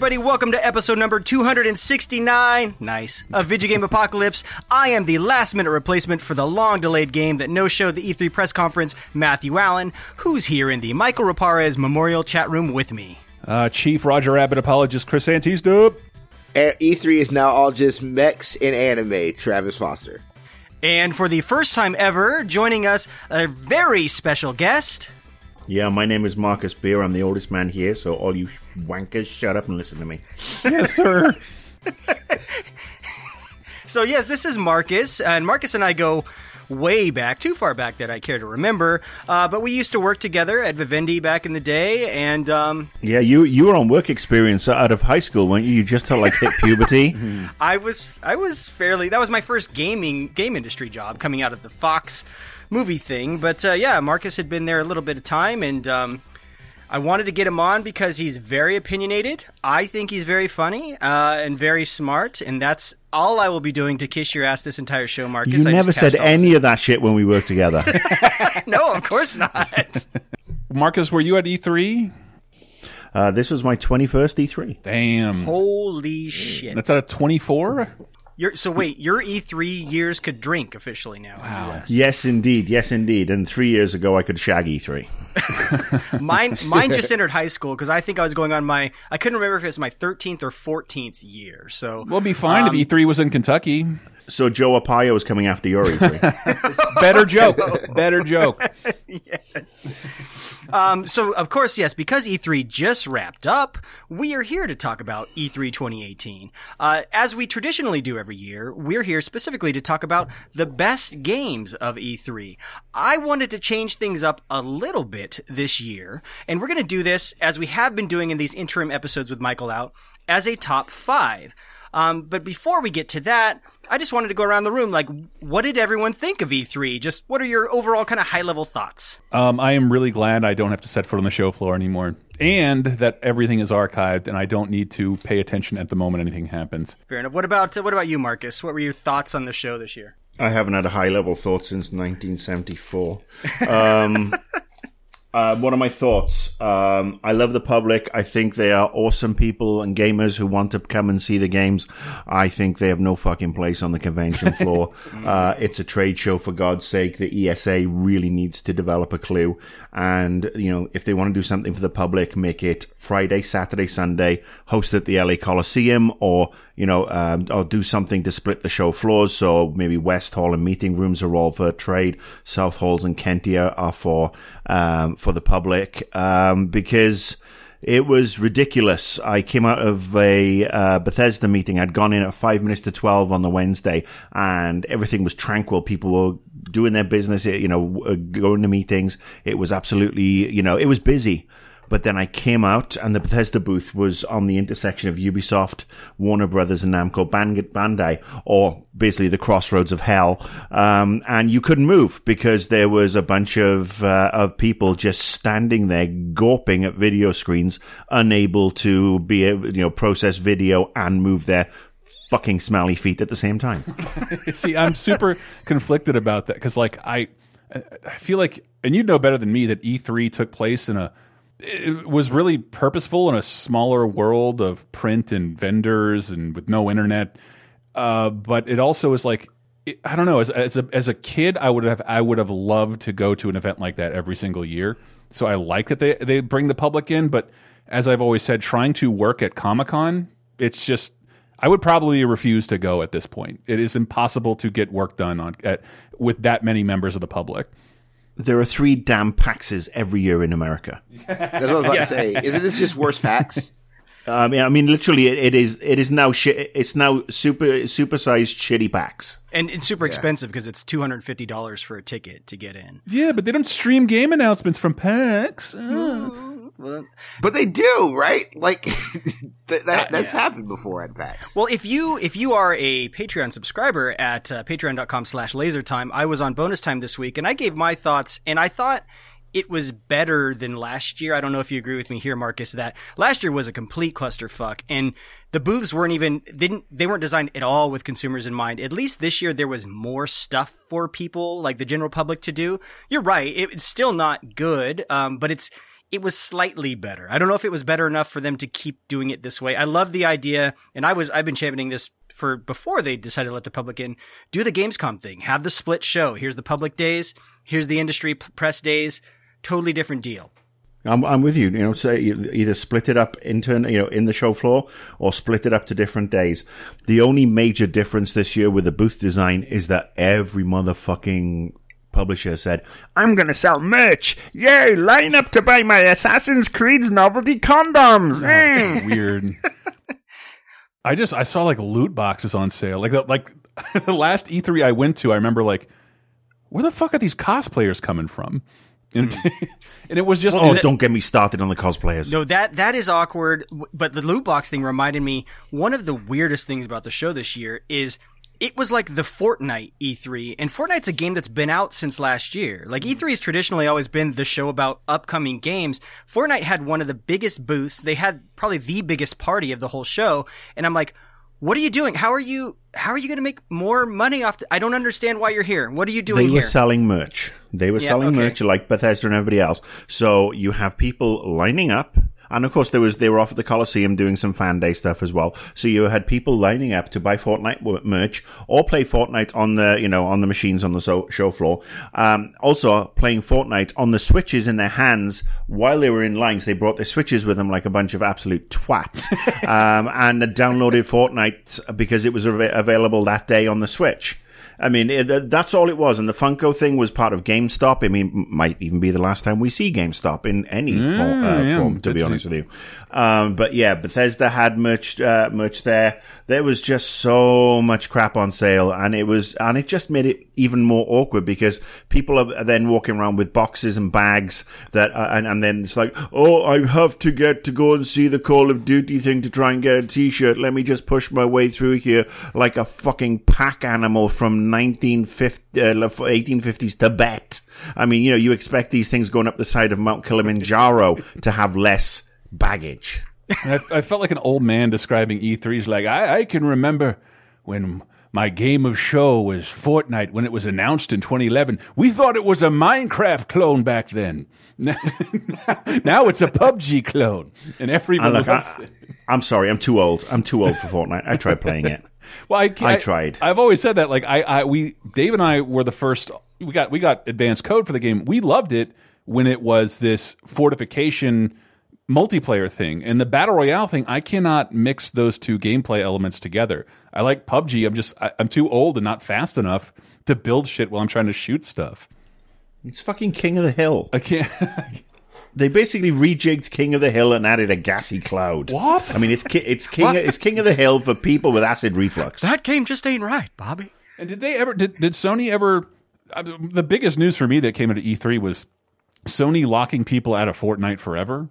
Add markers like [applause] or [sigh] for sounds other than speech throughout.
everybody. Welcome to episode number 269. Nice. Of VidjaGame Apocalypse. I am the last minute replacement for the long delayed game that no showed the E3 press conference, Matthew Allen, who's here in the Michael Raparez Memorial chat room with me. Uh, Chief Roger Rabbit apologist Chris Antista. And E3 is now all just mechs in anime. Travis Foster. And for the first time ever, joining us, a very special guest. Yeah, my name is Marcus Beer. I'm the oldest man here, so all you wankers, shut up and listen to me. Yes, sir. [laughs] So, yes, this is Marcus, and Marcus and I go way back, too far back that I care to remember. Uh, but we used to work together at Vivendi back in the day, and um, Yeah, you you were on work experience out of high school, weren't you? You just had like hit puberty. [laughs] I was I was fairly that was my first gaming game industry job coming out of the Fox movie thing. But uh, yeah, Marcus had been there a little bit of time, and um, I wanted to get him on because he's very opinionated. I think he's very funny uh, and very smart, and that's all I will be doing to kiss your ass this entire show, Marcus. You I never just said any of that shit when we worked together. [laughs] [laughs] no, of course not. Marcus, were you at E3? uh, this was my 21st E3. Damn. Holy shit! That's out of 24? You're, so wait, your E3 years could drink officially now. Wow. Yes, indeed. Yes, indeed. And three years ago, I could shag E3. [laughs] Mine, mine just entered high school because I think I was going on my. I couldn't remember if it was my 13th or 14th year. So Well, it'd be fine if um, E3 was in Kentucky. So Joe Arpaio is coming after your E E3. Better joke. Better joke. [laughs] Yes. Um, so, of course, yes, because E3 just wrapped up, we are here to talk about E E3 2018. Uh, as we traditionally do every year, we're here specifically to talk about the best games of E3. I wanted to change things up a little bit this year, and we're going to do this as we have been doing in these interim episodes with Michael out as a top five. Um, but before we get to that, I just wanted to go around the room. Like, what did everyone think of E3? Just what are your overall kind of high level thoughts? Um, I am really glad I don't have to set foot on the show floor anymore. And that everything is archived and I don't need to pay attention at the moment anything happens. Fair enough. What about what about you, Marcus? What were your thoughts on the show this year? I haven't had a high level thought since 1974. Um, [laughs] uh, what are my thoughts? Um, I love the public. I think they are awesome people and gamers who want to come and see the games. I think they have no fucking place on the convention floor. [laughs] uh, it's a trade show for God's sake. The ESA really needs to develop a clue. And, you know, if they want to do something for the public, make it Friday, Saturday, Sunday, host at the LA Coliseum or, you know, um, or do something to split the show floors. So maybe West Hall and meeting rooms are all for trade. South Halls and Kentia are for, um, for the public. Um, because, it was ridiculous. I came out of a uh, Bethesda meeting. I'd gone in at five minutes to 12 on the Wednesday and everything was tranquil. People were doing their business, you know, uh, going to meetings. It was absolutely, you know, it was busy. But then I came out and the Bethesda booth was on the intersection of Ubisoft, Warner Brothers and Namco Bandai, or basically the crossroads of hell. Um, and you couldn't move because there was a bunch of, uh, of people just standing there gawping at video screens, unable to be, you know, process video and move their fucking smelly feet at the same time. [laughs] See, I'm super conflicted about that because, like, I, I feel like, and you know better than me that E3 took place in a, it was really purposeful in a smaller world of print and vendors and with no internet. Uh, but it also is like, I don't know. As, as a as a kid, I would have I would have loved to go to an event like that every single year. So I like that they they bring the public in. But as I've always said, trying to work at Comic Con, it's just I would probably refuse to go at this point. It is impossible to get work done on at with that many members of the public. There are three damn PAXs every year in America. [laughs] That's what I was about to say. Isn't this just worse PAX? I mean, I mean, literally, it, it is. It is now. Shi- it's now super supersized shitty PAX. And it's super expensive because it's two hundred fifty dollars for a ticket to get in. Yeah, but they don't stream game announcements from PAX. But they do, right? Like [laughs] that, that that's happened before at PAX. Well, if you if you are a Patreon subscriber at uh, patreon.com slash lasertime, I was on bonus time this week and I gave my thoughts and I thought it was better than last year. I don't know if you agree with me here, Marcus, that last year was a complete clusterfuck and the booths weren't even, didn't, they weren't designed at all with consumers in mind. At least this year there was more stuff for people, like the general public to do. You're right. It, it's still not good. Um, but it's, it was slightly better. I don't know if it was better enough for them to keep doing it this way. I love the idea, and I was I've been championing this for before they decided to let the public in. Do the Gamescom thing. Have the split show. Here's the public days. Here's the industry press days. Totally different deal. I'm, I'm with you. You know, say either split it up into you know in the show floor or split it up to different days. The only major difference this year with the booth design is that every motherfucking publisher said, "I'm going to sell merch. Yay! Line up to buy my Assassin's Creed's novelty condoms." Oh, weird. [laughs] I just I saw like loot boxes on sale. Like like [laughs] the last E3 I went to, I remember like, where the fuck are these cosplayers coming from? And, mm. [laughs] and it was just oh, don't get me started on the cosplayers. No, that that is awkward. But the loot box thing reminded me one of the weirdest things about the show this year is it was like the Fortnite E3, and Fortnite's a game that's been out since last year. Like E3 has traditionally always been the show about upcoming games. Fortnite had one of the biggest booths. They had probably the biggest party of the whole show, and I'm like, what are you doing? How are you? How are you going to make more money off? The, I don't understand why you're here. What are you doing They were here? selling merch. They were Yeah, selling okay. merch like Bethesda and everybody else. So you have people lining up. And of course, there was they were off at the Coliseum doing some fan day stuff as well. So you had people lining up to buy Fortnite merch or play Fortnite on the you know on the machines on the so- show floor. Um, also playing Fortnite on the switches in their hands while they were in lines. They brought their switches with them like a bunch of absolute twats, [laughs] um, and downloaded Fortnite because it was av- available that day on the Switch. I mean, it, that's all it was. And the Funko thing was part of GameStop. I mean, might even be the last time we see GameStop in any form, uh, yeah, form, to be honest with you. Um, but yeah, Bethesda had merch, uh, merch there. There was just so much crap on sale and it was, and it just made it even more awkward because people are then walking around with boxes and bags that, uh, and, and then it's like, oh, I have to get to go and see the Call of Duty thing to try and get a t-shirt. Let me just push my way through here like a fucking pack animal from 1950, uh, 1850s Tibet. I mean, you know, you expect these things going up the side of Mount Kilimanjaro [laughs] to have less baggage. I, I felt like an old man describing E3's like, I, I can remember when my game of show was Fortnite when it was announced in 2011. We thought it was a Minecraft clone back then. [laughs] now it's a PUBG clone, and everyone look, I, I'm sorry, I'm too old. I'm too old for Fortnite. I tried playing it. [laughs] Well, I, I tried. I've always said that. Like, I, I, we, Dave and I were the first. We got, we got advanced code for the game. We loved it when it was this fortification multiplayer thing and the battle royale thing. I cannot mix those two gameplay elements together. I like PUBG. I'm just, I, I'm too old and not fast enough to build shit while I'm trying to shoot stuff. It's fucking King of the Hill. I can't. [laughs] They basically rejigged King of the Hill and added a gassy cloud. What? I mean, it's ki- it's King it's King of the Hill for people with acid reflux. that game just ain't right, Bobby. And did they ever? Did did Sony ever? Uh, the biggest news for me that came into E3 was Sony locking people out of Fortnite forever.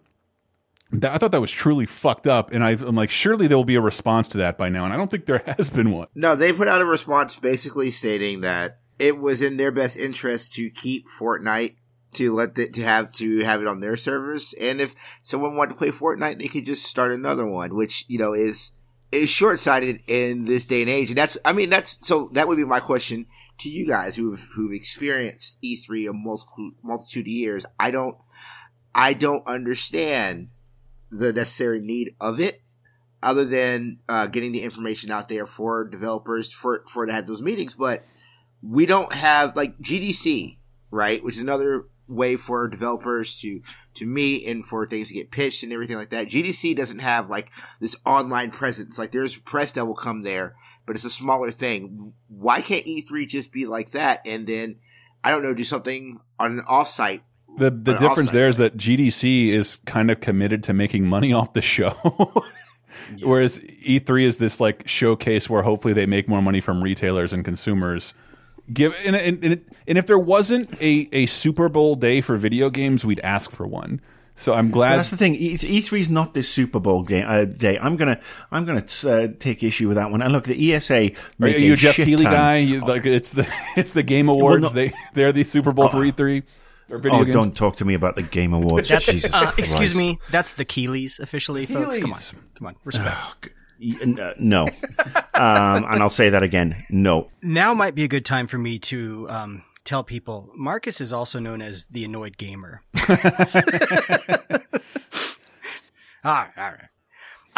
I thought that was truly fucked up, and I, I'm like, surely there will be a response to that by now, and I don't think there [laughs] has been one. No, they put out a response basically stating that it was in their best interest to keep Fortnite to let the, to have to have it on their servers, and if someone wanted to play Fortnite, they could just start another one, which you know is is short sighted in this day and age. And that's, I mean, that's so that would be my question to you guys who've who've experienced E3 a multitude of years. I don't, I don't understand the necessary need of it other than uh, getting the information out there for developers for for to have those meetings. But we don't have like GDC, right? Which is another way for developers to to meet and for things to get pitched and everything like that. GDC doesn't have like this online presence. Like there's press that will come there, but it's a smaller thing. Why can't E3 just be like that and then I don't know, do something on an offsite The the An difference there is that GDC is kind of committed to making money [laughs] off the show. Whereas E3 is this like showcase where hopefully they make more money from retailers and consumers. Give and and, and, and if there wasn't a, a Super Bowl day for video games, we'd ask for one. So I'm But glad that's the thing. E three is not this Super Bowl game, uh, day. I'm gonna, I'm gonna uh, take issue with that one. And look, the ESA. Are you a Geoff Keighley guy? You, like it's the [laughs] it's the Game Awards. no- they they're the Super Bowl for E3 or video Oh, games. don't talk to me about the Game Awards. That's Jesus uh, excuse me. That's the Keeleys officially, folks. Come on, come on, respect. Y- n- uh, No, um, and I'll say that again. No, now might be a good time for me to um, tell people Marcus is also known as the annoyed gamer. [laughs] all right, all right.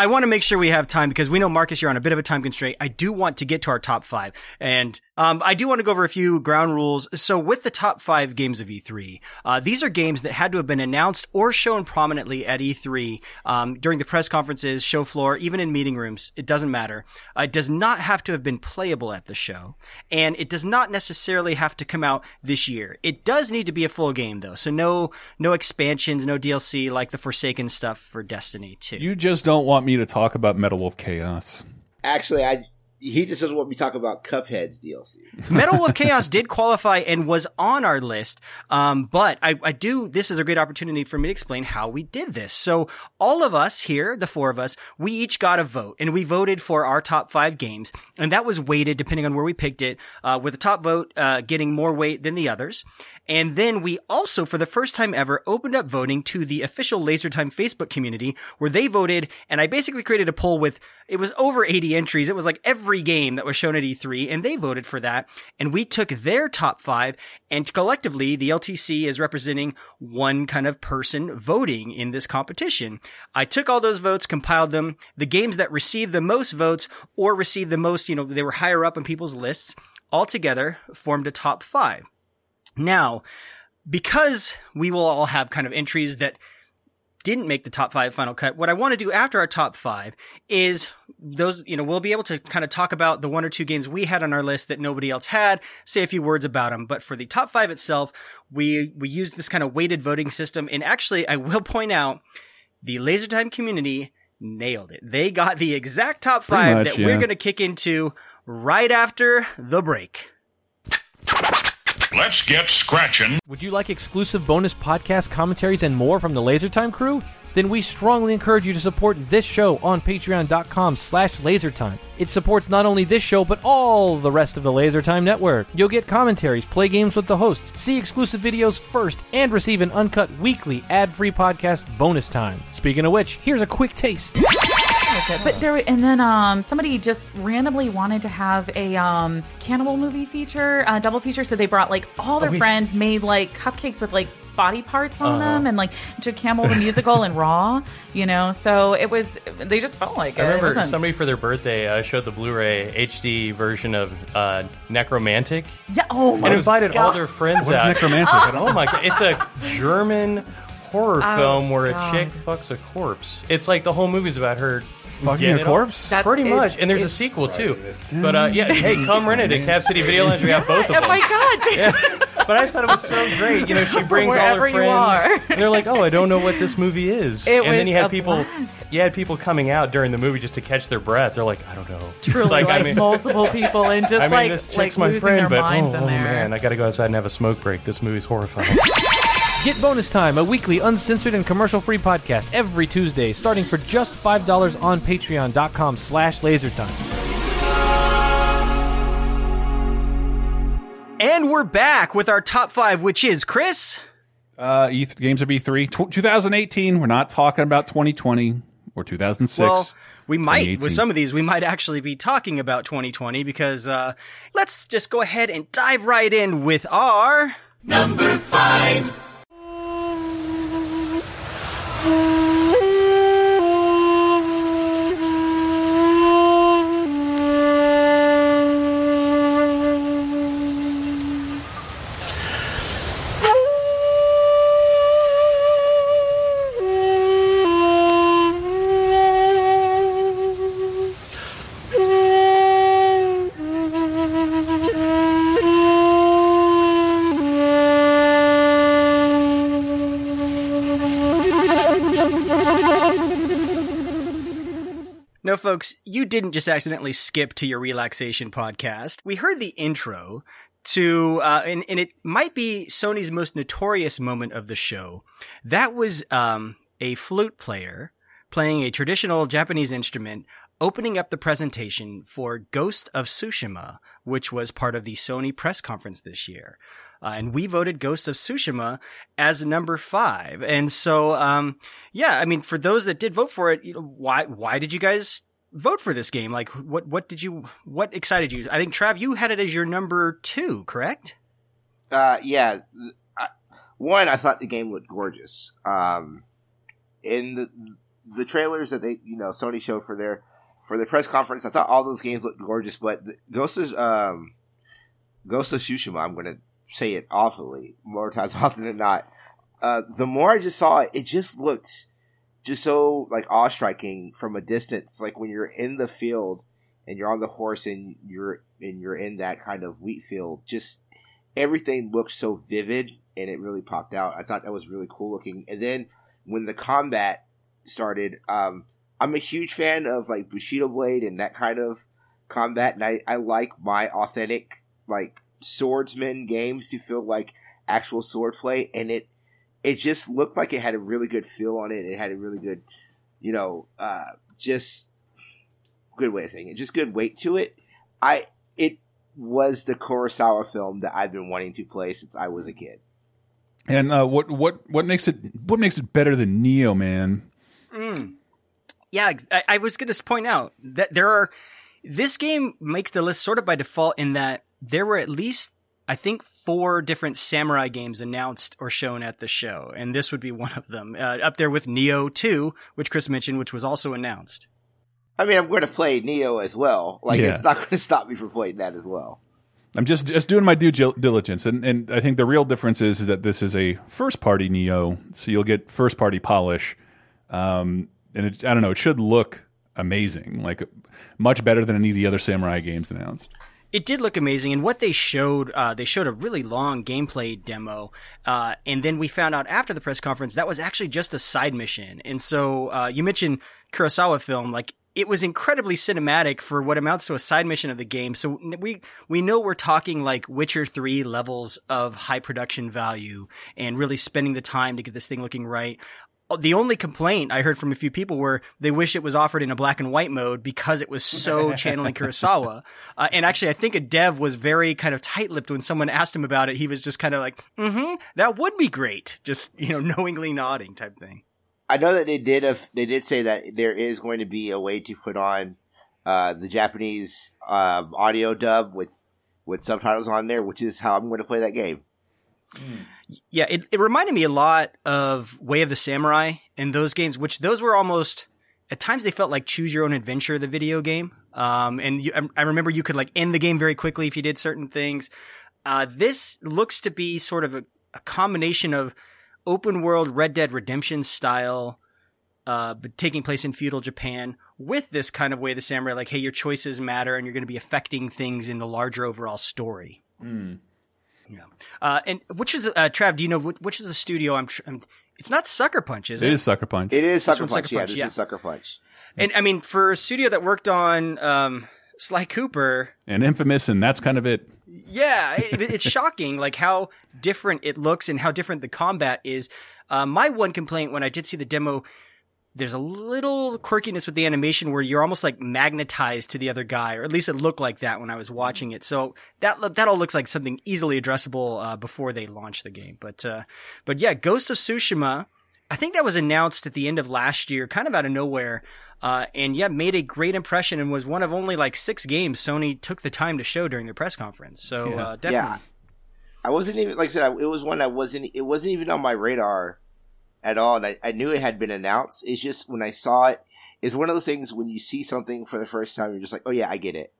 I want to make sure we have time because we know Marcus, you're on a bit of a time constraint. I do want to get to our top five, and um, I do want to go over a few ground rules. So, with the top five games of E3, uh, these are games that had to have been announced or shown prominently at E3 um, during the press conferences, show floor, even in meeting rooms. It doesn't matter. Uh, it does not have to have been playable at the show, and it does not necessarily have to come out this year. It does need to be a full game, though. So, no no expansions, no DLC like the Forsaken stuff for Destiny 2. You just don't want me to talk about Metal Wolf Chaos. Actually, I he just doesn't want me to talk about Cuphead's DLC. [laughs] Metal Wolf Chaos did qualify and was on our list. Um, but I, I do, this is a great opportunity for me to explain how we did this. So all of us here, the four of us, we each got a vote and we voted for our top five games. And that was weighted depending on where we picked it, uh, with the top vote, uh, getting more weight than the others. And then we also, for the first time ever, opened up voting to the official LaserTime Facebook community where they voted. And I basically created a poll with, it was over 80 entries. It was like every game that was shown at E3 and they voted for that. And we took their top five and collectively the LTC is representing one kind of person voting in this competition. I took all those votes, compiled them. The games that received the most votes or received the most, you know, they were higher up on people's lists all together formed a top five. Now, because we will all have kind of entries that didn't make the top five final cut, what I want to do after our top five is those, you know, we'll be able to kind of talk about the one or two games we had on our list that nobody else had, say a few words about them. But for the top five itself, we, we used this kind of weighted voting system. And actually, I will point out the LaserTime community nailed it. They got the exact top five much, that yeah. we're going to kick into right after the break. Let's get scratching. Would you like exclusive bonus podcast commentaries and more from the LaserTime crew? Then we strongly encourage you to support this show on patreon.com slash lasertime. It supports not only this show, but all the rest of the LaserTime network. You'll get commentaries, play games with the hosts, see exclusive videos first, and receive an uncut weekly ad-free podcast bonus time. Speaking of which, here's a quick taste. But there, and then um, somebody just randomly wanted to have a um, cannibal movie feature, uh, double feature. So they brought like all their friends, made like cupcakes with like body parts on them, and like took Cannibal the musical and Raw. You know, so it was. They just felt like it. I It remember wasn't- somebody for their birthday uh, showed the Blu-ray HD version of uh, Nekromantik, Yeah. Oh my and invited all their friends What is out. Nekromantik? [laughs] Oh my god! It's a German horror Oh, film where a chick fucks a corpse. It's like the whole movie's about her Fucking a corpse? That- Pretty much, and there's a it's- sequel too. But uh, yeah, hey, come rent it at Cap City Video Lounge. We have both of them. [laughs] Oh my God. [laughs] Yeah. But I just thought it was so great. You know, she [laughs] brings all wherever her you friends, are. and they're like, "Oh, I don't know what this movie is." It and then was you had a people, blast. you had people coming out during the movie just to catch their breath. They're like, "I don't know." Truly, It's like, I mean, multiple people and just I mean, like this like chick's my losing friend, their but minds oh, in oh, there. man, I gotta go outside and have a smoke break. This movie's horrifying. Get Bonus Time, a weekly uncensored and commercial-free podcast every Tuesday, starting for just $5 on patreon.com slash lasertime. And we're back with our top five, which is Chris. Uh, games of E3 Tw 2018. We're not talking about 2020 or 2006. Well, we might, with some of these, we might actually be talking about 2020 because, uh, let's just go ahead and dive right in with our. No, folks, you didn't just accidentally skip to your relaxation podcast. We heard the intro to, uh, and, and it might be Sony's most notorious moment of the show. That was, um, a flute player playing a traditional Japanese instrument opening up the presentation for Ghost of Tsushima, which was part of the Sony press conference this year. Uh, and we voted Ghost of Tsushima as number five. And so, um, yeah, I mean, for those that did vote for it, you know, why, why did you guys vote for this game? Like, what, what did you, what excited you? I think Trav, you had it as your number two, correct? Uh, yeah. I, one, I thought the game looked gorgeous. Um, in the the trailers that they, you know, Sony showed for their for their press conference, I thought all those games looked gorgeous. But the, Ghost of um, Ghost of Tsushima, I'm going to say it awfully more times [laughs] often than not. Uh, the more I just saw it, it just looked just so like awe striking from a distance. Like when you're in the field and you're on the horse and you're and you're in that kind of wheat field, just everything looked so vivid and it really popped out. I thought that was really cool looking. And then when the combat started, um, I'm a huge fan of like Bushido Blade and that kind of combat, and I, I like my authentic like swordsman games to feel like actual swordplay, and it it just looked like it had a really good feel on it. It had a really good, you know, uh, just good way of saying it, just good weight to it. I it was the Kurosawa film that I've been wanting to play since I was a kid. And uh, what what what makes it what makes it better than Nioh, man? Yeah, I, I was going to point out that there are. This game makes the list sort of by default in that there were at least, I think, four different samurai games announced or shown at the show, and this would be one of them. Uh, up there with Nioh 2, which Chris mentioned, which was also announced. I mean, I'm going to play Nioh as well. Like, Yeah. it's not going to stop me from playing that as well. I'm just just doing my due diligence, and and I think the real difference is is that this is a first party Nioh, so you'll get first party polish, um, and it, I don't know, it should look amazing, like much better than any of the other samurai games announced. It did look amazing, and what they showed, uh, they showed a really long gameplay demo, uh, and then we found out after the press conference that was actually just a side mission. And so uh, you mentioned Kurosawa film, like it was incredibly cinematic for what amounts to a side mission of the game. So we we know we're talking like Witcher three levels of high production value and really spending the time to get this thing looking right the only complaint I heard from a few people were they wish it was offered in a black and white mode because it was so [laughs] channeling Kurosawa. Uh, and actually, I think a dev was very kind of tight-lipped when someone asked him about it. He was just kind of like, "Mm-hmm, that would be great," just you know, [laughs] knowingly nodding type thing. I know that they did. A, they did say that there is going to be a way to put on uh, the Japanese um, audio dub with with subtitles on there, which is how I'm going to play that game. Yeah, it, it reminded me a lot of Way of the Samurai and those games, which those were almost at times they felt like choose your own adventure, the video game. Um, and you, I, remember you could like end the game very quickly if you did certain things. Uh, this looks to be sort of a, a combination of open world Red Dead Redemption style, uh, but taking place in feudal Japan with this kind of way of the samurai, like, hey, your choices matter and you're going to be affecting things in the larger overall story. Yeah. Uh, and which is, uh, Trav, do you know which, which is the studio? I'm, tr- I'm, it's not Sucker Punch, is it? It is Sucker Punch. It is Sucker one's Punch. Sucker yeah, Punch, this yeah. is Sucker Punch. And I mean, for a studio that worked on, um, Sly Cooper, and Infamous, and that's kind of it. yeah, it, it's shocking, like how different it looks and how different the combat is. Uh, my one complaint when I did see the demo, there's a little quirkiness with the animation where you're almost like magnetized to the other guy, or at least it looked like that when I was watching it. So that that all looks like something easily addressable uh, before they launch the game. But uh, but yeah, Ghost of Tsushima. I think that was announced at the end of last year, kind of out of nowhere. Uh, and yeah, made a great impression and was one of only like six games Sony took the time to show during their press conference. So Yeah. uh, definitely. Yeah, I wasn't even like I said. It was one that wasn't. It wasn't even on my radar at all, and I, I knew it had been announced. It's just when I saw it, it's one of those things when you see something for the first time, you're just like, oh yeah, I get it.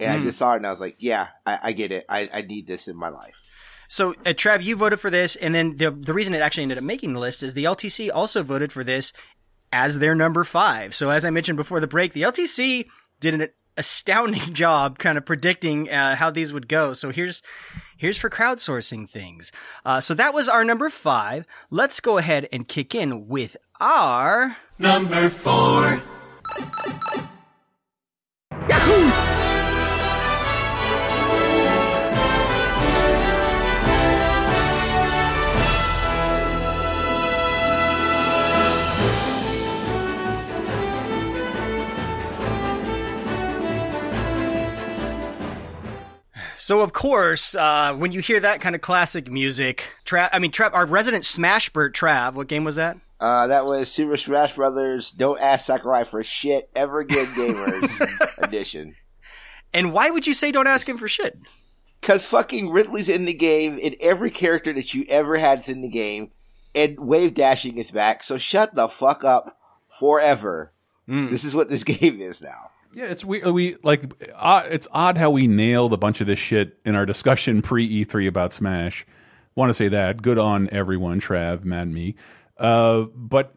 And I Mhm. just saw it, and I was like, yeah, I, I get it. I, I need this in my life. So, uh, Trav, you voted for this, and then the the reason it actually ended up making the list is the LTC also voted for this as their number five. So, as I mentioned before the break, the LTC did an astounding [laughs] job kind of predicting uh, how these would go. So here's here's for crowdsourcing things. Uh, so that was our number five. Let's go ahead and kick in with our Number four. So of course, uh, when you hear that kind of classic music, Trav, I mean, Trav, our resident Smashbert Trav, what game was that? Uh, that was Super Smash Brothers. Don't ask Sakurai for shit ever again, gamers [laughs] edition. And why would you say don't ask him for shit? Cause fucking Ridley's in the game, and every character that you ever had is in the game, and wave dashing is back. So shut the fuck up forever. This is what this [laughs] game is now. Yeah, it's we we like uh, it's odd how we nailed a bunch of this shit in our discussion [laughs] pre E3 about Smash. Want to say that good on everyone, Trav, Mad Me. Uh, but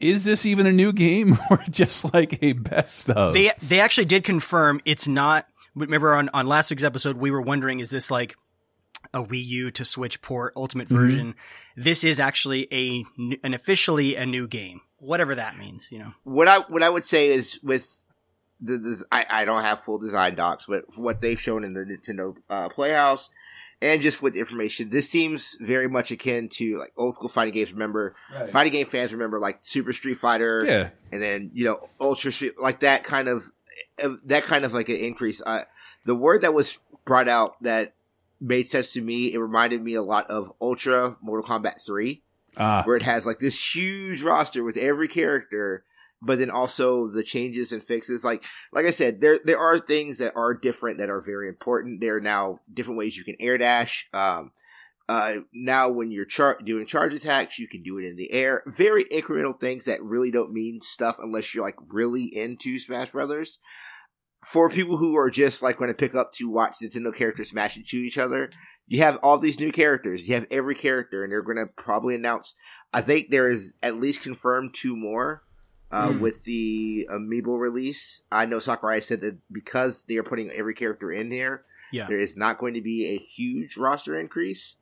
is this even a new game [laughs] or just like a best of? They they actually did confirm it's not. Remember on on last week's episode, we were wondering is this like a Wii U to Switch port Ultimate version? This is actually a n- an officially a new game, whatever that means. You know, What I what I would say is with the, the I, I don't have full design docs, but what they've shown in the Nintendo uh, Playhouse and just with the information, this seems very much akin to like old school fighting games. Remember, fighting game fans remember like Super Street Fighter, Yeah. and then you know Ultra Street, like that kind of uh, that kind of like an increase. Uh, the word that was brought out that made sense to me, it reminded me a lot of Ultra Mortal Kombat Three Ah, where it has like this huge roster with every character, but then also the changes and fixes. Like, like I said, there there are things that are different that are very important. There are now different ways you can air dash. Um, uh, now when you're char- doing charge attacks, you can do it in the air. Very incremental things that really don't mean stuff unless you're like really into Smash Brothers. For people who are just like going to pick up to watch Nintendo characters smash into each other, you have all these new characters. You have every character, and they're going to probably announce. I think there is at least confirmed two more uh, with the Amiibo release. I know Sakurai said that because they are putting every character in there, Yeah. there is not going to be a huge roster increase.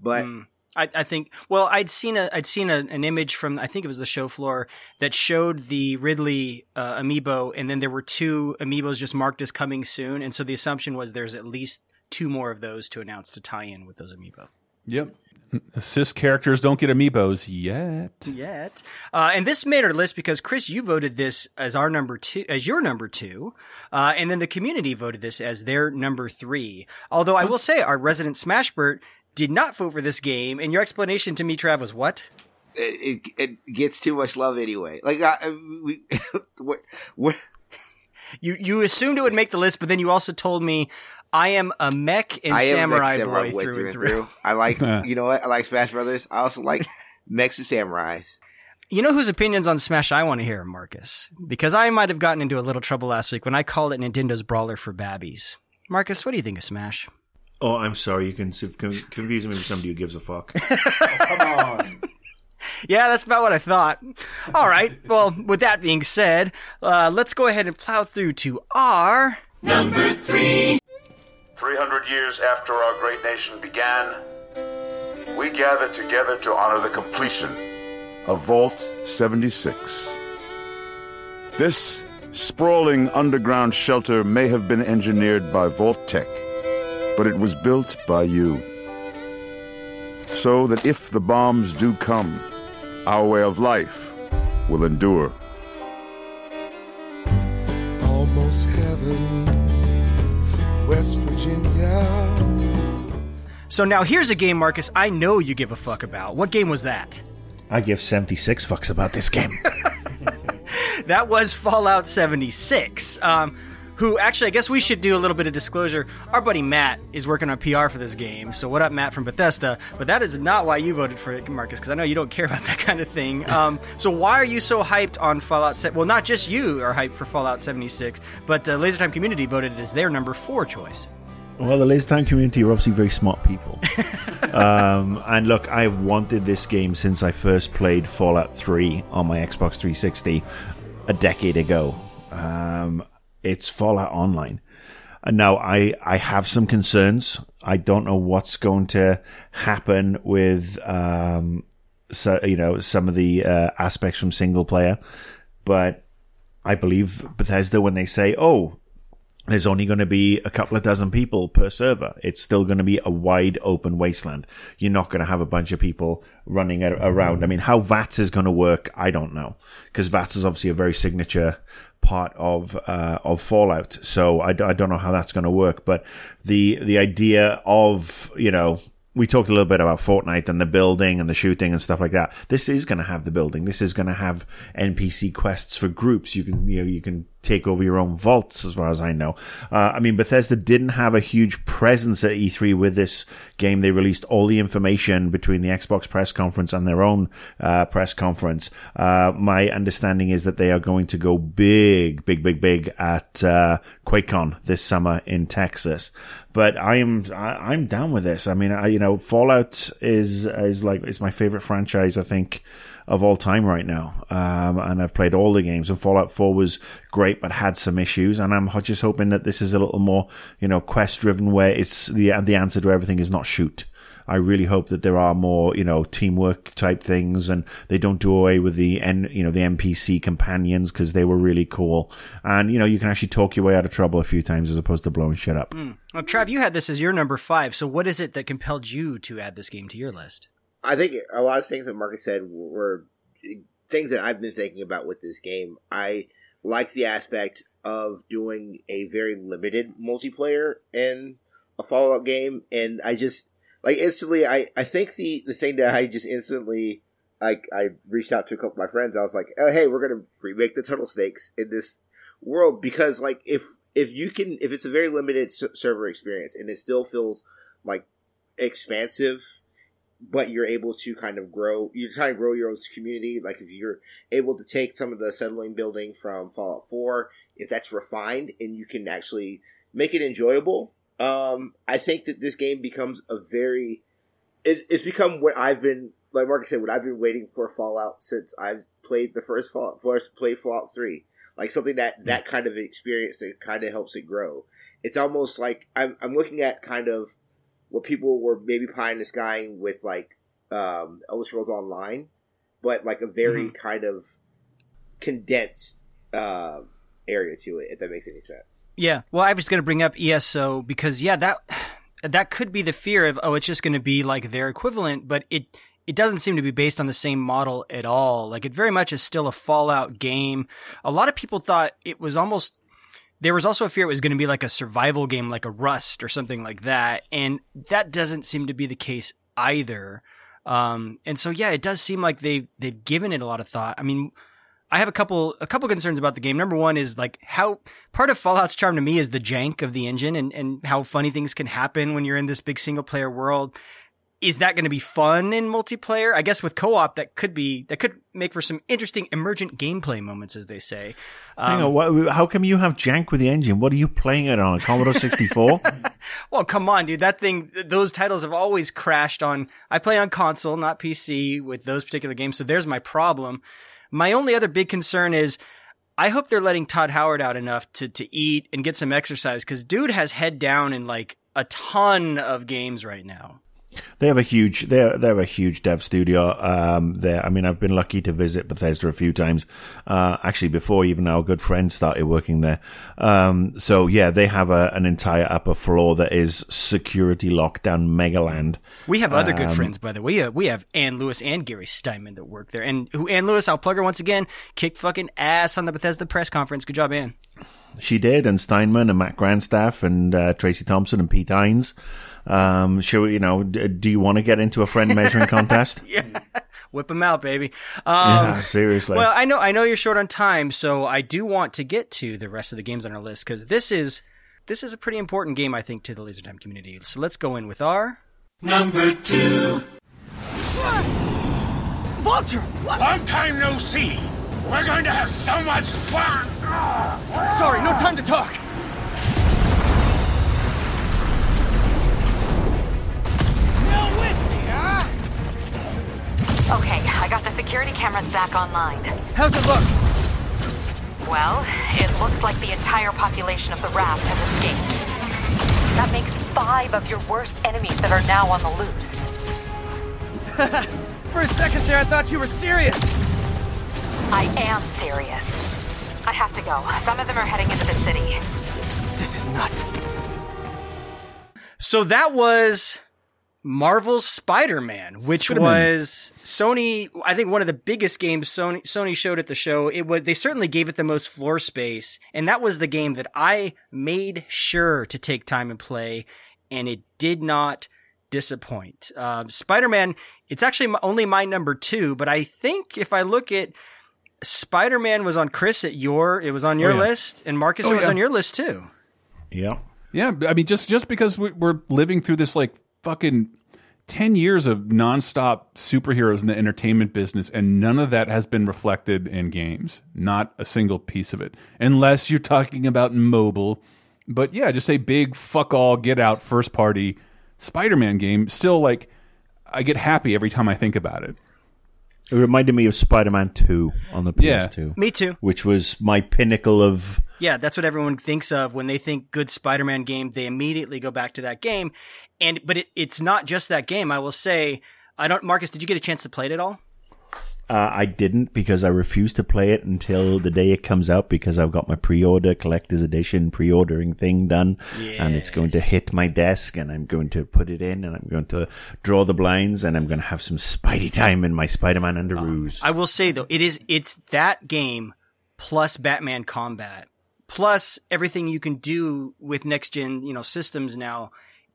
But Mm. I, I think. Well, I'd seen a I'd seen a, an image from I think it was the show floor that showed the Ridley uh, amiibo, and then there were two amiibos just marked as coming soon, and so the assumption was there's at least two more of those to announce to tie in with those amiibo. Yep. Cis characters don't get amiibos yet. Yet, uh, and this made our list because Chris, you voted this as our number two, as your number two, uh, and then the community voted this as their number three. Although I will say, our resident Smashbert did not vote for this game, and your explanation to me, Trav, was what? it, it, it gets too much love anyway. Like I, we, [laughs] we're, we're, You you assumed it would make the list, but then you also told me I am a mech and I am samurai, Mech Samurai boy, through and through. through. I like, [laughs] you know what? I like Smash Brothers. I also like mechs and samurais. You know whose opinions on Smash I want to hear, Marcus? Because I might have gotten into a little trouble last week when I called it Nintendo's brawler for babbies. Marcus, what do you think of Smash? Oh, I'm sorry. You can confuse me with somebody who gives a fuck. [laughs] Yeah, that's about what I thought. All right. Well, with that being said, uh, let's go ahead and plow through to our. 300 years after our great nation began, we gather together to honor the completion of Vault 76. This sprawling underground shelter may have been engineered by Vault-Tec, but it was built by you. So that if the bombs do come, our way of life will endure. Almost heaven, West Virginia. So now here's a game, Marcus, I know you give a fuck about. What game was that? I give 76 fucks about this game. [laughs] That was Fallout 76. Um, who actually, I guess we should do a little bit of disclosure. Our buddy Matt is working on PR for this game. So, what up, Matt from Bethesda? But that is not why you voted for it, Marcus, because I know you don't care [laughs] about that kind of thing. Um, so, why are you so hyped on Fallout? Se- well, not just you are hyped for Fallout 76, but the Laser Time community voted it as their number four choice. Well, the Laser Time community are obviously very smart people. [laughs] um, and look, I've wanted this game since I first played Fallout 3 on my Xbox 360 a decade ago. Um, it's Fallout Online. And now I, I have some concerns. I don't know what's going to happen with, um, so, you know, some of the uh, aspects from single player, but I believe Bethesda when they say, oh, there's only going to be a couple of dozen people per server. It's still going to be a wide open wasteland. You're not going to have a bunch of people running around. I mean, how VATS is going to work, I don't know. Because VATS is obviously a very signature part of, uh, of Fallout. So I, I don't know how that's going to work. But the, the idea of, you know, we talked a little bit about Fortnite and the building and the shooting and stuff like that. This is going to have the building. This is going to have NPC quests for groups. You can, you know, you can take over your own vaults, as far as I know. Uh, I mean, Bethesda didn't have a huge presence at E3 with this game. They released all the information between the Xbox press conference and their own uh, press conference. Uh, my understanding is that they are going to go big, big, big, big at uh, QuakeCon this summer in Texas. But I am I, I'm down with this. I mean, I, you know, Fallout is is like it's my favorite franchise. I think of all time right now. Um, and I've played all the games and Fallout 4 was great, but had some issues. And I'm just hoping that this is a little more, you know, quest driven where it's the, the answer to everything is not shoot. I really hope that there are more, you know, teamwork type things and they don't do away with the N, you know, the NPC companions because they were really cool. And, you know, you can actually talk your way out of trouble a few times as opposed to blowing shit up. Mm. Well, Trav, you had this as your number five. So what is it that compelled you to add this game to your list? I think a lot of things that Marcus said were things that I've been thinking about with this game. I like the aspect of doing a very limited multiplayer in a Fallout game, and I just like instantly. I I think the the thing that I just instantly like I reached out to a couple of my friends. I was like, oh, hey, we're gonna remake the Turtle Snakes in this world because like if if you can if it's a very limited server experience and it still feels like expansive but you're able to kind of grow you're trying to grow your own community. Like if you're able to take some of the settling building from fallout 4 if that's refined and you can actually make it enjoyable um i think that this game becomes a very it's, it's become what i've been like mark said what i've been waiting for fallout since i've played the first fallout first played fallout 3 like something that that kind of experience that kind of helps it grow. It's almost like i'm, I'm looking at kind of what people were maybe pie in the sky with like um, Elder Scrolls Online, but like a very mm-hmm. kind of condensed uh, area to it. If that makes any sense. Yeah. Well, I was going to bring up ESO because yeah, that that could be the fear of oh, it's just going to be like their equivalent, but it it doesn't seem to be based on the same model at all. Like it very much is still a Fallout game. A lot of people thought it was almost there was also a fear it was going to be like a survival game, like a Rust or something like that. And that doesn't seem to be the case either. Um, and so, yeah, it does seem like they've, they've given it a lot of thought. I mean, I have a couple, a couple concerns about the game. Number one is like how part of Fallout's charm to me is the jank of the engine and, and how funny things can happen when you're in this big single player world is that going to be fun in multiplayer? I guess with co-op, that could be that could make for some interesting emergent gameplay moments, as they say. Um, Hang on, what, how come you have jank with the engine? What are you playing it on? A Commodore sixty four? [laughs] well, come on, dude. That thing, those titles have always crashed on. I play on console, not PC, with those particular games. So there's my problem. My only other big concern is. I hope they're letting Todd Howard out enough to, to eat and get some exercise because dude has head down in like a ton of games right now. They have a huge they they have a huge dev studio um, there. I mean, I've been lucky to visit Bethesda a few times. Uh, actually, before even our good friend started working there. Um, so yeah, they have a, an entire upper floor that is security lockdown megaland. We have other um, good friends, by the way. We have, we have Ann Lewis and Gary Steinman that work there, and who Ann Lewis, I'll plug her once again, kick fucking ass on the Bethesda press conference. Good job, Ann. She did, and Steinman and Matt Grandstaff and uh, Tracy Thompson and Pete Hines. Um, should you know, do you want to get into a friend measuring contest? [laughs] yeah. Whip them out, baby. Um, yeah, seriously. Well, I know, I know you're short on time, so I do want to get to the rest of the games on our list because this is, this is a pretty important game, I think, to the Laser Time community. So let's go in with our number two. Vulture! What? Long time no see. We're going to have so much fun. Sorry, no time to talk. Okay, I got the security cameras back online. How's it look? Well, it looks like the entire population of the raft has escaped. That makes five of your worst enemies that are now on the loose. [laughs] For a second there, I thought you were serious. I am serious. I have to go. Some of them are heading into the city. This is nuts. So that was Marvel's Spider-Man, which Spider-Man. was Sony. I think one of the biggest games Sony Sony showed at the show. It was they certainly gave it the most floor space, and that was the game that I made sure to take time and play, and it did not disappoint. Uh, Spider-Man. It's actually only my number two, but I think if I look at Spider Man was on Chris at your. It was on your Oh, yeah. list, and Marcus Oh, was yeah. on your list too. Yeah. Yeah, I mean, just just because we- we're living through this like fucking ten years of nonstop superheroes in the entertainment business, and none of that has been reflected in games. Not a single piece of it, unless you're talking about mobile. But yeah, just a big fuck all, get out, first party Spider-Man game. Still, like, I get happy every time I think about it. It reminded me of Spider-Man 2 on the Yeah. PS2. Me too. Which was my pinnacle of Yeah, that's what everyone thinks of when they think good Spider-Man game. They immediately go back to that game, and but it, it's not just that game. I will say, I don't. Marcus, did you get a chance to play it at all? Uh, I didn't because I refuse to play it until the day it comes out because I've got my pre-order collector's edition pre-ordering thing done and it's going to hit my desk and I'm going to put it in and I'm going to draw the blinds and I'm going to have some Spidey time in my Spider-Man underoos. I will say though, it is it's that game plus Batman Combat plus everything you can do with next gen, you know, systems now.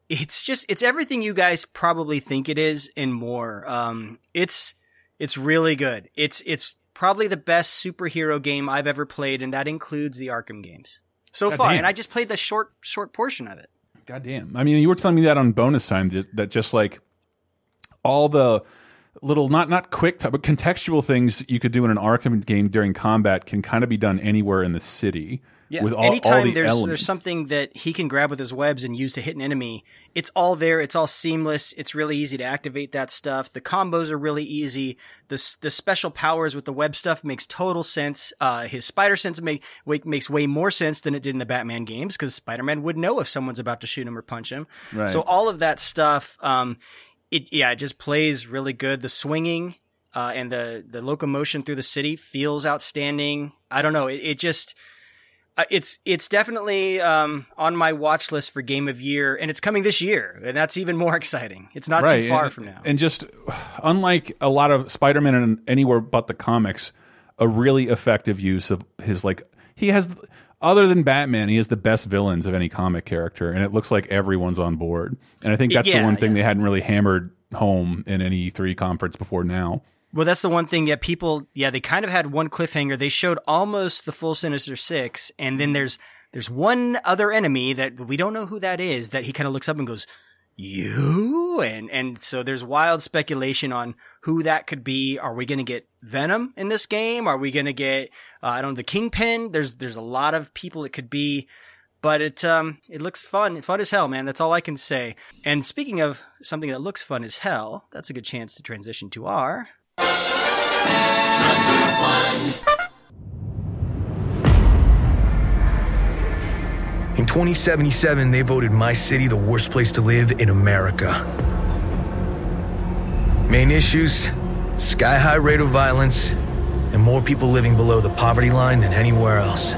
It's just it's everything you guys probably think it is and more. Um, it's it's really good. It's it's probably the best superhero game I've ever played, and that includes the Arkham games so God far. damn. And I just played the short short portion of it. God damn. I mean, you were telling me that on bonus time that that just like all the little not not quick time, but contextual things you could do in an Arkham game during combat can kind of be done anywhere in the city. Yeah. With all, Anytime all the there's elements. there's something that he can grab with his webs and use to hit an enemy, it's all there. It's all seamless. It's really easy to activate that stuff. The combos are really easy. The the special powers with the web stuff makes total sense. Uh, his spider sense make, wait, makes way more sense than it did in the Batman games because Spider Man would know if someone's about to shoot him or punch him. Right. So all of that stuff, um, it yeah, it just plays really good. The swinging. Uh, and the, the locomotion through the city feels outstanding. I don't know. It, it just, uh, it's it's definitely um, on my watch list for game of year, and it's coming this year, and that's even more [laughs] exciting. It's not too far and, from now. And just unlike a lot of Spider-Man and anywhere but the comics, a really effective use of his like he has other than Batman, he has the best villains of any comic character, and it looks like everyone's on board. And I think that's the one thing they hadn't really hammered home in any E3 conference before now. Well, that's the one thing. Yeah, people. Yeah, they kind of had one cliffhanger. They showed almost the full Sinister Six, and then there's there's one other enemy that we don't know who that is. That he kind of looks up and goes, "You," and and so there's wild speculation on who that could be. Are we going to get Venom in this game? Are we going to get uh, I don't know the Kingpin? There's there's a lot of people it could be. But it um it looks fun, fun as hell, man. That's all I can say. And speaking of something that looks fun as hell, that's a good chance to transition to our In 2077, they voted my city the worst place to live in America. Main issues sky high rate of violence, and more people living below the poverty line than anywhere else.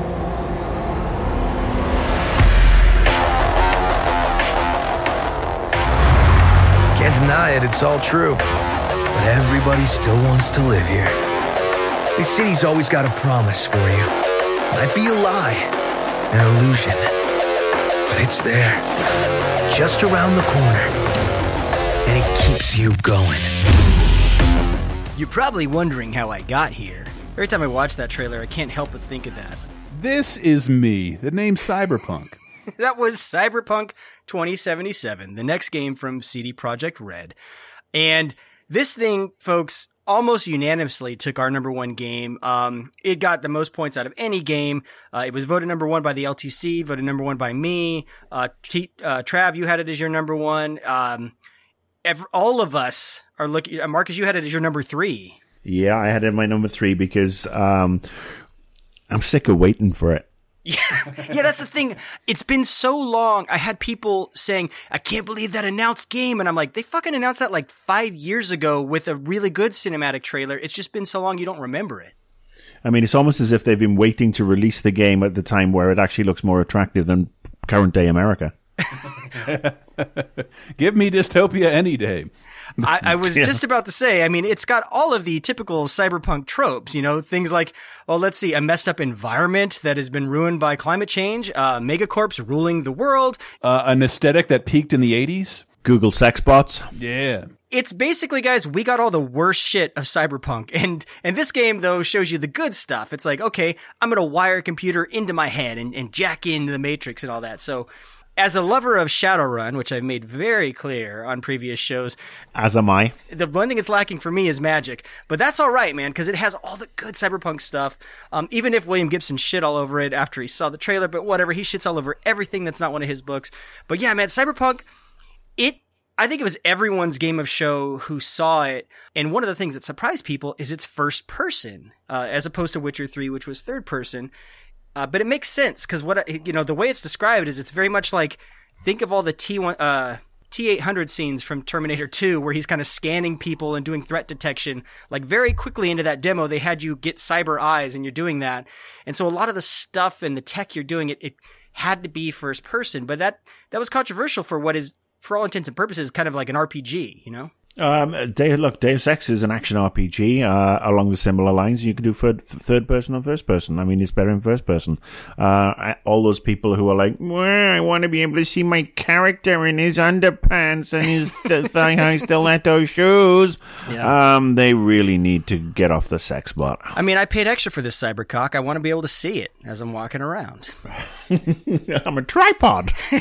Can't deny it, it's all true. But everybody still wants to live here. This city's always got a promise for you. Might be a lie, an illusion, but it's there, just around the corner. And it keeps you going. You're probably wondering how I got here. Every time I watch that trailer, I can't help but think of that. This is me. The name Cyberpunk. [laughs] that was Cyberpunk 2077, the next game from CD Projekt Red. And this thing, folks, almost unanimously took our number one game. Um, it got the most points out of any game. Uh, it was voted number one by the LTC, voted number one by me. Uh, T- uh, Trav, you had it as your number one. Um, ev- all of us are looking, uh, Marcus, you had it as your number three. Yeah, I had it my number three because um, I'm sick of waiting for it. Yeah, yeah, that's the thing. It's been so long. I had people saying, I can't believe that announced game. And I'm like, they fucking announced that like five years ago with a really good cinematic trailer. It's just been so long you don't remember it. I mean, it's almost as if they've been waiting to release the game at the time where it actually looks more attractive than current day America. [laughs] Give me dystopia any day. [laughs] I, I was Yeah. just about to say, I mean, it's got all of the typical cyberpunk tropes, you know, things like, well, let's see, a messed up environment that has been ruined by climate change, uh, megacorps ruling the world. Uh, an aesthetic that peaked in the 80s. Google sex bots. Yeah. it's basically, guys, we got all the worst shit of cyberpunk. [laughs] And, and this game, though, shows you the good stuff. It's like, okay, I'm going to wire a computer into my head and, and jack into the matrix and all that. So, as a lover of Shadowrun, which I've made very clear on previous shows, As am I. the one thing it's lacking for me is magic. But that's all right, man, because it has all the good cyberpunk stuff. Um, even if William Gibson shit all over it after he saw the trailer, but whatever, he shits all over everything that's not one of his books. But yeah, man, cyberpunk, it. I think it was everyone's game of show who saw it, and one of the things that surprised people is it's first person, uh, as opposed to Witcher Three, which was third person. Uh, but it makes sense because what you know, the way it's described is it's very much like think of all the T one uh, T eight hundred scenes from Terminator Two, where he's kind of scanning people and doing threat detection. Like very quickly into that demo, they had you get cyber eyes, and you're doing that. And so a lot of the stuff and the tech you're doing, it it had to be first person. But that that was controversial for what is, for all intents and purposes, kind of like an RPG. You know. Um, De- look, Deus Ex is an action RPG uh, along the similar lines. You can do third, third person or first person. I mean, it's better in first person. Uh, all those people who are like, well, I want to be able to see my character in his underpants and his [laughs] th- thigh high stiletto shoes. Yeah. Um, they really need to get off the sex butt. I mean, I paid extra for this cybercock. I want to be able to see it as I'm walking around. [laughs] [laughs] I'm a tripod. [laughs]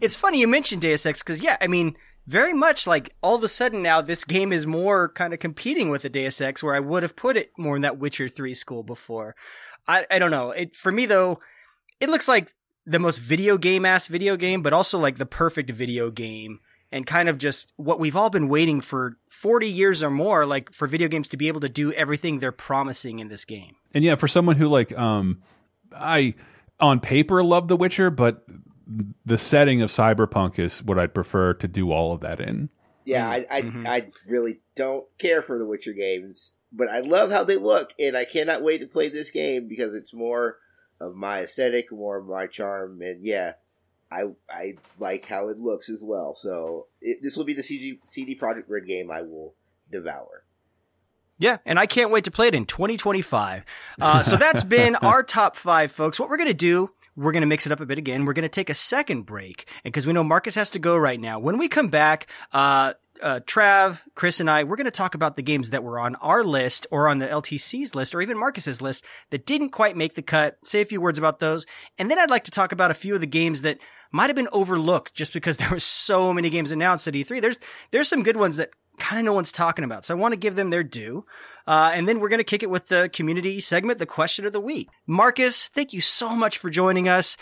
it's funny you mentioned Deus Ex because yeah, I mean, very much like all of a sudden now this game is more kind of competing with the Deus Ex where I would have put it more in that Witcher Three school before. I I don't know. It for me though, it looks like the most video game ass video game, but also like the perfect video game. And kind of just what we've all been waiting for 40 years or more, like for video games to be able to do everything they're promising in this game. And yeah, for someone who like, um, I on paper love The Witcher, but the setting of Cyberpunk is what I'd prefer to do all of that in. Yeah, I I, Mm-hmm. I really don't care for the Witcher games, but I love how they look, and I cannot wait to play this game because it's more of my aesthetic, more of my charm, and yeah, I I like how it looks as well. So it, this will be the CG, CD Projekt Red game I will devour. Yeah, and I can't wait to play it in 2025. Uh, so that's been [laughs] our top five, folks. What we're going to do, we're going to mix it up a bit again. We're going to take a second break, and because we know Marcus has to go right now. When we come back, uh, uh, Trav, Chris, and I, we're going to talk about the games that were on our list or on the LTC's list or even Marcus's list that didn't quite make the cut. Say a few words about those. And then I'd like to talk about a few of the games that might have been overlooked just because [laughs] there were so many games announced at E3. There's, there's some good ones that kind of no one's talking about. So I want to give them their due. Uh, and then we're going to kick it with the community segment, the question of the week. Marcus, thank you so much for joining us.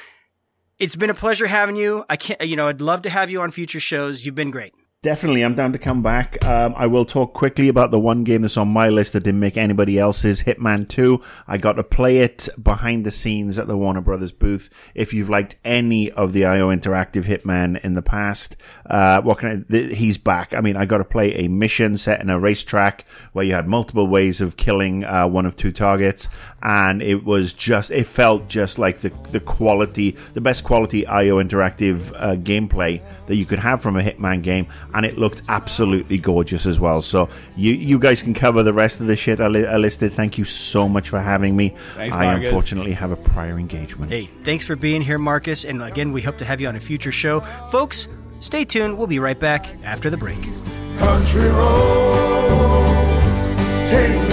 It's been a pleasure having you. I can't, you know, I'd love to have you on future shows. You've been great. Definitely, I'm down to come back. Um, I will talk quickly about the one game that's on my list that didn't make anybody else's, Hitman 2. I got to play it behind the scenes at the Warner Brothers booth. If you've liked any of the IO Interactive Hitman in the past, uh, what can I, th- he's back. I mean, I got to play a mission set in a racetrack where you had multiple ways of killing, uh, one of two targets. And it was just, it felt just like the, the quality, the best quality IO Interactive, uh, gameplay that you could have from a Hitman game and it looked absolutely gorgeous as well. So you you guys can cover the rest of the shit I, li- I listed. Thank you so much for having me. Thanks, I Marcus. unfortunately have a prior engagement. Hey, thanks for being here, Marcus. And again, we hope to have you on a future show. Folks, stay tuned. We'll be right back after the break. Country roads, take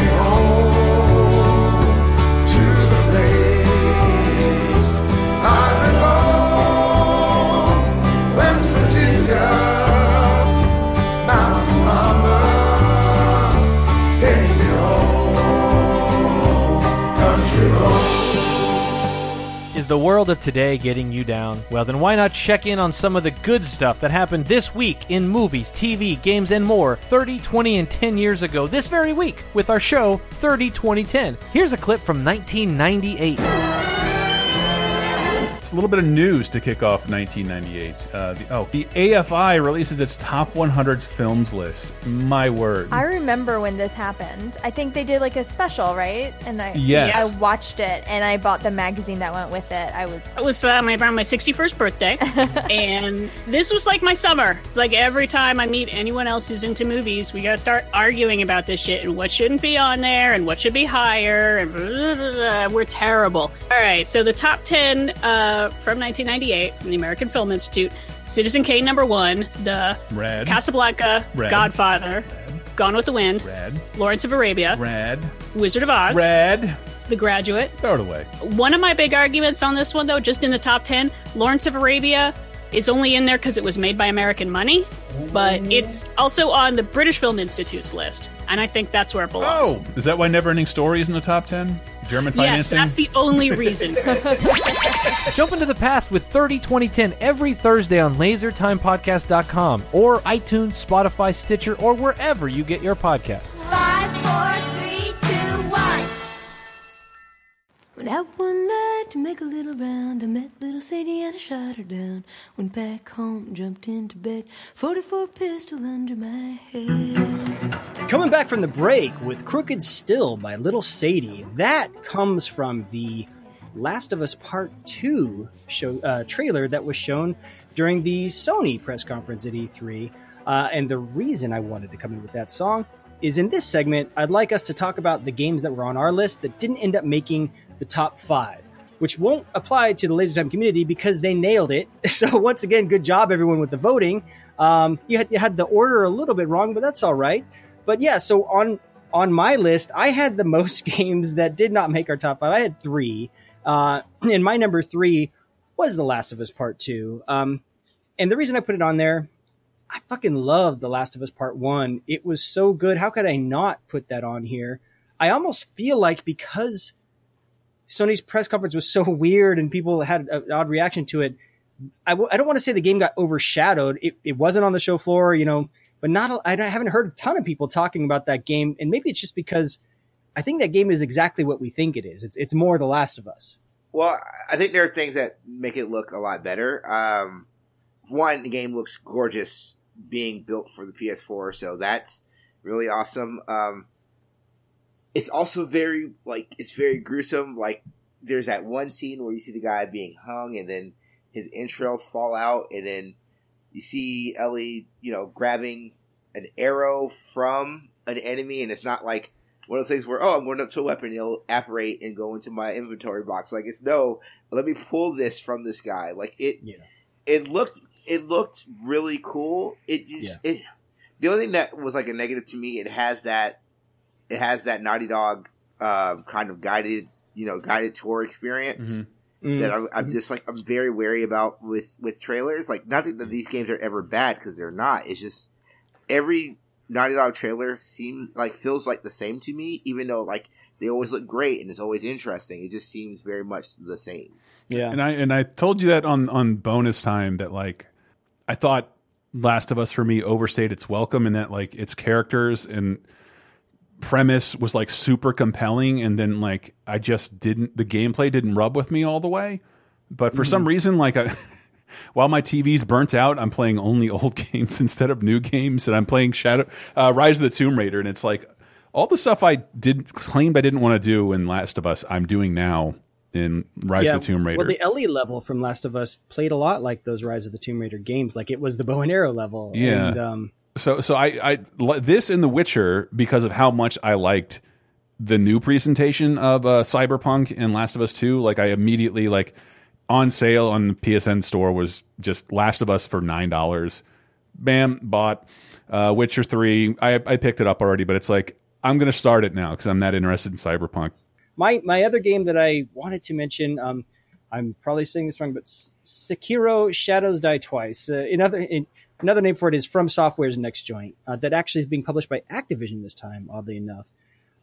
The world of today getting you down? Well, then why not check in on some of the good stuff that happened this week in movies, TV, games, and more 30, 20, and 10 years ago this very week with our show 30, 20, 10. Here's a clip from 1998. It's a little bit of news to kick off 1998. Uh, the, oh, the AFI releases its top 100 films list. My word. I remember when this happened. I think they did like a special, right? And I Yes. I watched it and I bought the magazine that went with it. I was It was uh, my, around my 61st birthday, [laughs] and this was like my summer. It's like every time I meet anyone else who's into movies, we gotta start arguing about this shit and what shouldn't be on there and what should be higher, and blah, blah, blah, blah. we're terrible. All right, so the top 10 uh, uh, from 1998 from the American Film Institute. Citizen Kane number one, the Red. Casablanca, Red. Godfather, Gone with the Wind, Red. Lawrence of Arabia, Red. Wizard of Oz, Red. The Graduate. Throw it away. One of my big arguments on this one, though, just in the top 10, Lawrence of Arabia is only in there because it was made by American money, but it's also on the British Film Institute's list, and I think that's where it belongs. Oh, is that why Never Ending Story is in the top ten? German yes, that's the only [laughs] reason. Jump into the past with 30 2010 every Thursday on lasertimepodcast.com or iTunes, Spotify, Stitcher, or wherever you get your podcasts. Five, four, three, Went out one night to make a little round. I met little Sadie and I shot her down. Went back home, jumped into bed. 44 pistol under my head. Coming back from the break with Crooked Still by Little Sadie. That comes from the Last of Us Part 2 show, uh, trailer that was shown during the Sony press conference at E3. Uh, and the reason I wanted to come in with that song is in this segment, I'd like us to talk about the games that were on our list that didn't end up making the top five, which won't apply to the Laser Time community because they nailed it. [laughs] So, once again, good job, everyone, with the voting. Um, you, had, you had the order a little bit wrong, but that's all right. But yeah, so on on my list, I had the [laughs] most games that did not make our top five. I had three, uh, [clears throat] and my number three was The Last of Us Part Two. Um, and the reason I put it on there, I fucking loved The Last of Us Part One. It was so good. How could I not put that on here? I almost feel like because Sony's press conference was so [laughs] weird and people had an odd reaction to it. I w- I don't want to say the game got overshadowed. It, it wasn't on the show floor, you know, but not. a- I haven't heard a ton of people talking about that game, and maybe it's just because I think that game is exactly what we think it is. It's it's more The Last of Us. Well, I think there are things that make it look a lot better. Um, one, the game looks gorgeous being built for the PS4, so that's really awesome. Um, it's also very like it's very gruesome. Like there's that one scene where you see the guy being hung, and then his entrails fall out, and then you see Ellie, you know, grabbing an arrow from an enemy, and it's not like one of those things where oh, I'm going up to a weapon, it'll apparate and go into my inventory box. Like it's no, let me pull this from this guy. Like it, it looked it looked really cool. It just it. The only thing that was like a negative to me, it has that it has that Naughty Dog uh, kind of guided you know guided tour experience. Mhm. That I'm, I'm just like I'm very wary about with with trailers. Like nothing that these games are ever bad because they're not. It's just every Naughty Dog trailer seems like feels like the same to me, even though like they always look great and it's always interesting. It just seems very much the same. Yeah. And I and I told you that on on bonus time that like I thought Last of Us for me overstayed its welcome and that like its characters and premise was like super compelling and then like I just didn't the gameplay didn't rub with me all the way. But for some reason like I [laughs] while my TV's burnt out, I'm playing only [laughs] old games instead of new games and I'm playing Shadow uh, Rise of the Tomb Raider and it's like all the stuff I did claimed I didn't want to do in Last of Us, I'm doing now in Rise of the Tomb Raider. Well, the Ellie level from Last of Us played a lot like those Rise of the Tomb Raider games. Like it was the bow and arrow level. Yeah. And, um, so so I I this in The Witcher because of how much I liked the new presentation of uh, Cyberpunk and Last of Us 2 like I immediately like on sale on the PSN store was just Last of Us for $9 bam bought uh, Witcher 3 I I picked it up already but it's like I'm to start it now cuz I'm that interested in Cyberpunk my my other game that I wanted to mention, um, I'm probably saying this wrong, but Sekiro: Shadows Die Twice. Uh, another in, another name for it is From Software's Next Joint. Uh, that actually is being published by Activision this time. Oddly enough.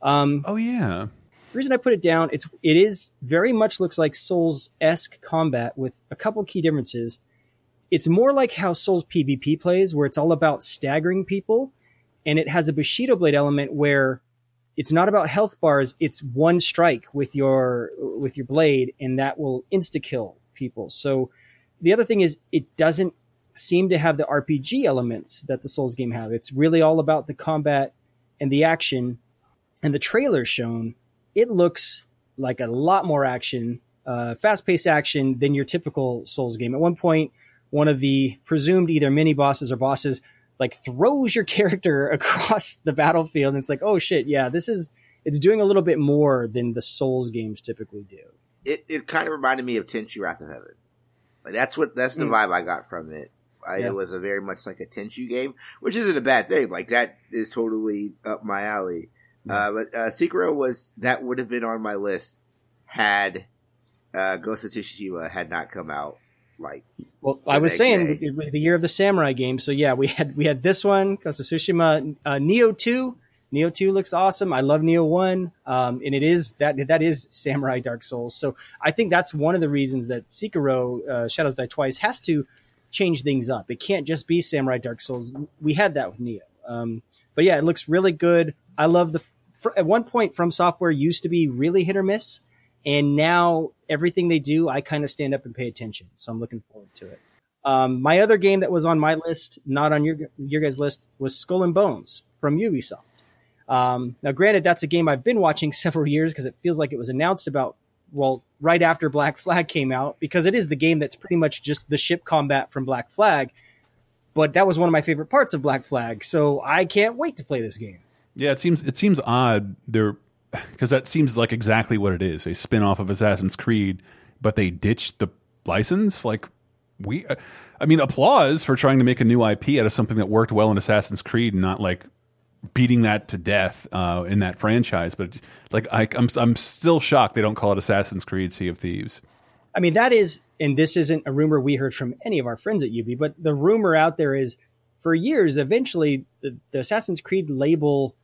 Um, oh yeah. The reason I put it down, it's it is very much looks like Souls esque combat with a couple key differences. It's more like how Souls PvP plays, where it's all about staggering people, and it has a Bushido blade element where it's not about health bars it's one strike with your with your blade and that will insta kill people so the other thing is it doesn't seem to have the rpg elements that the souls game have it's really all about the combat and the action and the trailer shown it looks like a lot more action uh, fast-paced action than your typical souls game at one point one of the presumed either mini bosses or bosses like throws your [laughs] character across the battlefield and it's like oh shit yeah this is it's doing a little bit more than the souls games typically do It it kind of reminded me of Tenchu Wrath of Heaven. Like that's what that's the Mm. vibe I got from it. I, Yeah. It was a very much like a Tenchu game, which isn't a bad thing. Like that is totally up my alley. Uh, but uh, Sekiro was that would have been on my list had uh, Ghost of Tsushima had not come out. Like, Well, I was saying day. it was the year of the samurai game, so yeah, we had we had this one, Ghost of Tsushima, uh, Nioh Two. Nioh Two looks awesome. I love Nioh One, um, and it is that that is Samurai Dark Souls. So I think that's one of the reasons that Sekiro uh, Shadows Die Twice has to change things up. It can't just be Samurai Dark Souls. We had that with Nioh, um, but yeah, it looks really good. I love the. fr at one point, From Software used to be really hit or miss, and now everything they do, I kind of stand up and pay attention. So I'm looking forward to it. Um, my other game that was on my list, not on your your guys' list, was Skull and Bones from Ubisoft. Um, now, granted, that's a game I've been watching [laughs] several years because it feels like it was announced about well right after Black Flag came out because it is the game that's pretty much just the ship combat from Black Flag. But that was one of my favorite parts of Black Flag, so I can't wait to play this game. Yeah, it seems it seems odd there because that seems like exactly what it is a spin off of Assassin's Creed, but they ditched the license. Like we, I mean, applause for trying to make a new IP out of something that worked well in Assassin's Creed, and not like beating that to death uh, in that franchise. But like, I, I'm I'm still shocked they don't call it Assassin's Creed Sea of Thieves. I mean, that is, and this isn't a rumor we heard from any of our friends at UB, but the rumor out there is for years, eventually the, the Assassin's Creed label,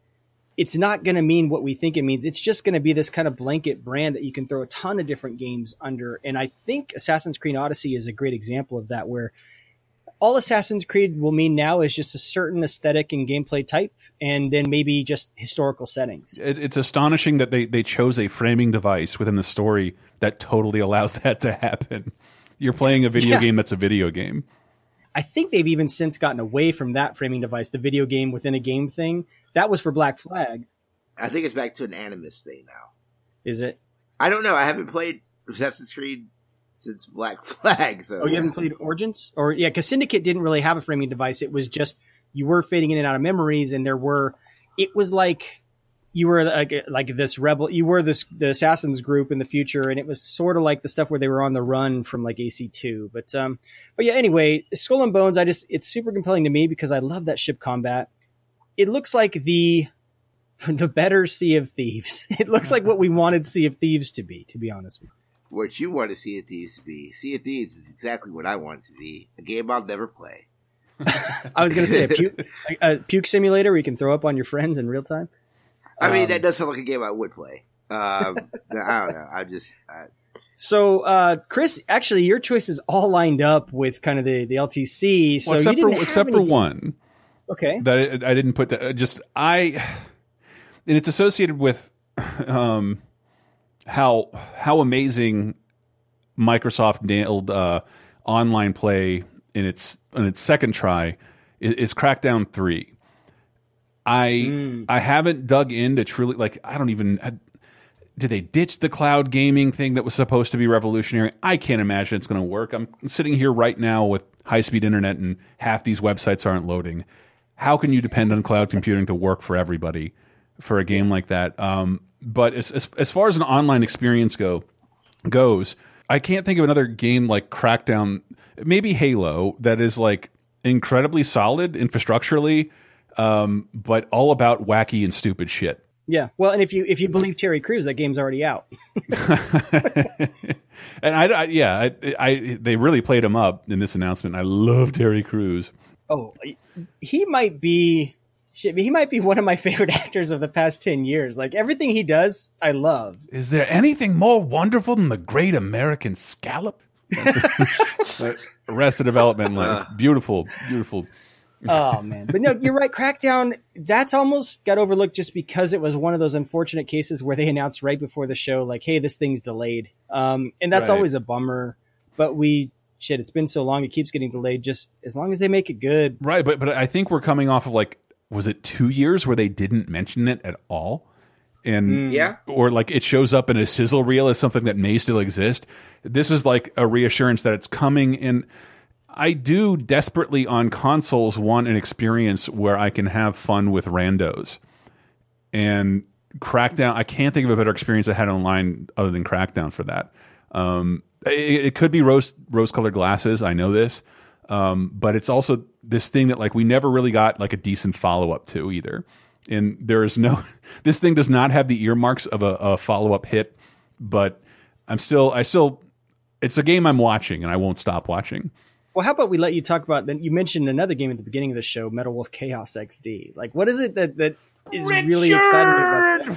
it's not going to mean what we think it means. It's just going to be this kind of blanket brand that you can throw a ton of different games under. And I think Assassin's Creed Odyssey is a great example of that, where all Assassin's Creed will mean now is just a certain aesthetic and gameplay type, and then maybe just historical settings. It, it's astonishing that they they chose a framing device within the story that totally allows [laughs] that to happen. You're playing a video Yeah. game that's a video game. I think they've even since gotten away from that framing device, the video game within a game thing. That was for Black Flag. I think it's back to an animus thing now. Is it? I don't know. I haven't played Assassin's Creed since Black [laughs] Flag. So Oh, you haven't played Origins? Or yeah, because Syndicate didn't really have a framing device. It was just you were fading in and out of memories, and there were. It was like you were like like this rebel. You were this the assassins group in the future, and it was sort of like the stuff where they were on the run from like AC two. But um, but yeah. Anyway, Skull and Bones. I just it's super compelling to me because I love that ship combat. It looks like the [laughs] the better Sea of Thieves. [laughs] It looks like what we wanted Sea of Thieves to be. To be honest with you. What you want to Sea of Thieves to be. Sea of Thieves is exactly what I want it to be. A game I'll never play. [laughs] I was going to say a puke, a, a puke simulator where you can throw up on your friends in real time. I mean, Um, that does sound like a game I would play. Um, [laughs] I don't know. I just I, So, uh, Chris, actually, your choices all lined up with kind of the, the LTC. So Well, except you didn't for have except for one. Okay. that I, I didn't put that. uh, Just I, [sighs] and it's associated with [sighs] um, how how amazing Microsoft nailed uh, online play in its in its second try is, is Crackdown three. I I haven't dug into truly like I don't even. I, did they ditch the cloud gaming thing that was supposed to be revolutionary? I can't imagine it's going to work. I'm sitting here right now with high speed internet and half these websites aren't loading. How can you depend on cloud computing to work for everybody for a game like that? Um, but as, as as far as an online experience go goes, I can't think of another game like Crackdown, maybe Halo, that is like incredibly solid infrastructurally, um, but all about wacky and stupid shit. Yeah. Well, and if you if you believe Terry Crews, that game's already out. [laughs] And I, I yeah, I, I they really played him up in this announcement. I love Terry Crews. Oh, he might be. Shit, he might be one of my [laughs] favorite actors of the past ten years. Like everything he does, I love. Is there anything more wonderful than the Great American Scallop? [laughs] Arrested Development, like beautiful, beautiful. oh man but no you're right crackdown that's almost got overlooked just because it was one of those unfortunate cases where they announced right before the show like hey this thing's delayed um and that's Right. always a bummer but we shit it's been so long it keeps getting delayed just as long as they make it good Right, but but I think we're coming off of like was it two years where they didn't mention it at all? And Mm. Yeah. or like it shows up in a sizzle reel as something that may still exist. This is like a reassurance that it's coming and I do desperately on consoles want an experience where I can have fun with randos. And Crackdown, I can't think of a better experience I had online other than Crackdown for that. Um, it, it could be rose rose colored glasses. I know this, um, but it's also this thing that like we never really got like a decent follow up to either. And there is no [laughs] this thing does not have the earmarks of a, a follow up hit, but I'm still I still it's a game I'm watching and I won't stop watching. Well, how about we let you talk about? Then you mentioned another game at the beginning of the show, Metal Wolf Chaos XD. Like, what is it that that is really exciting about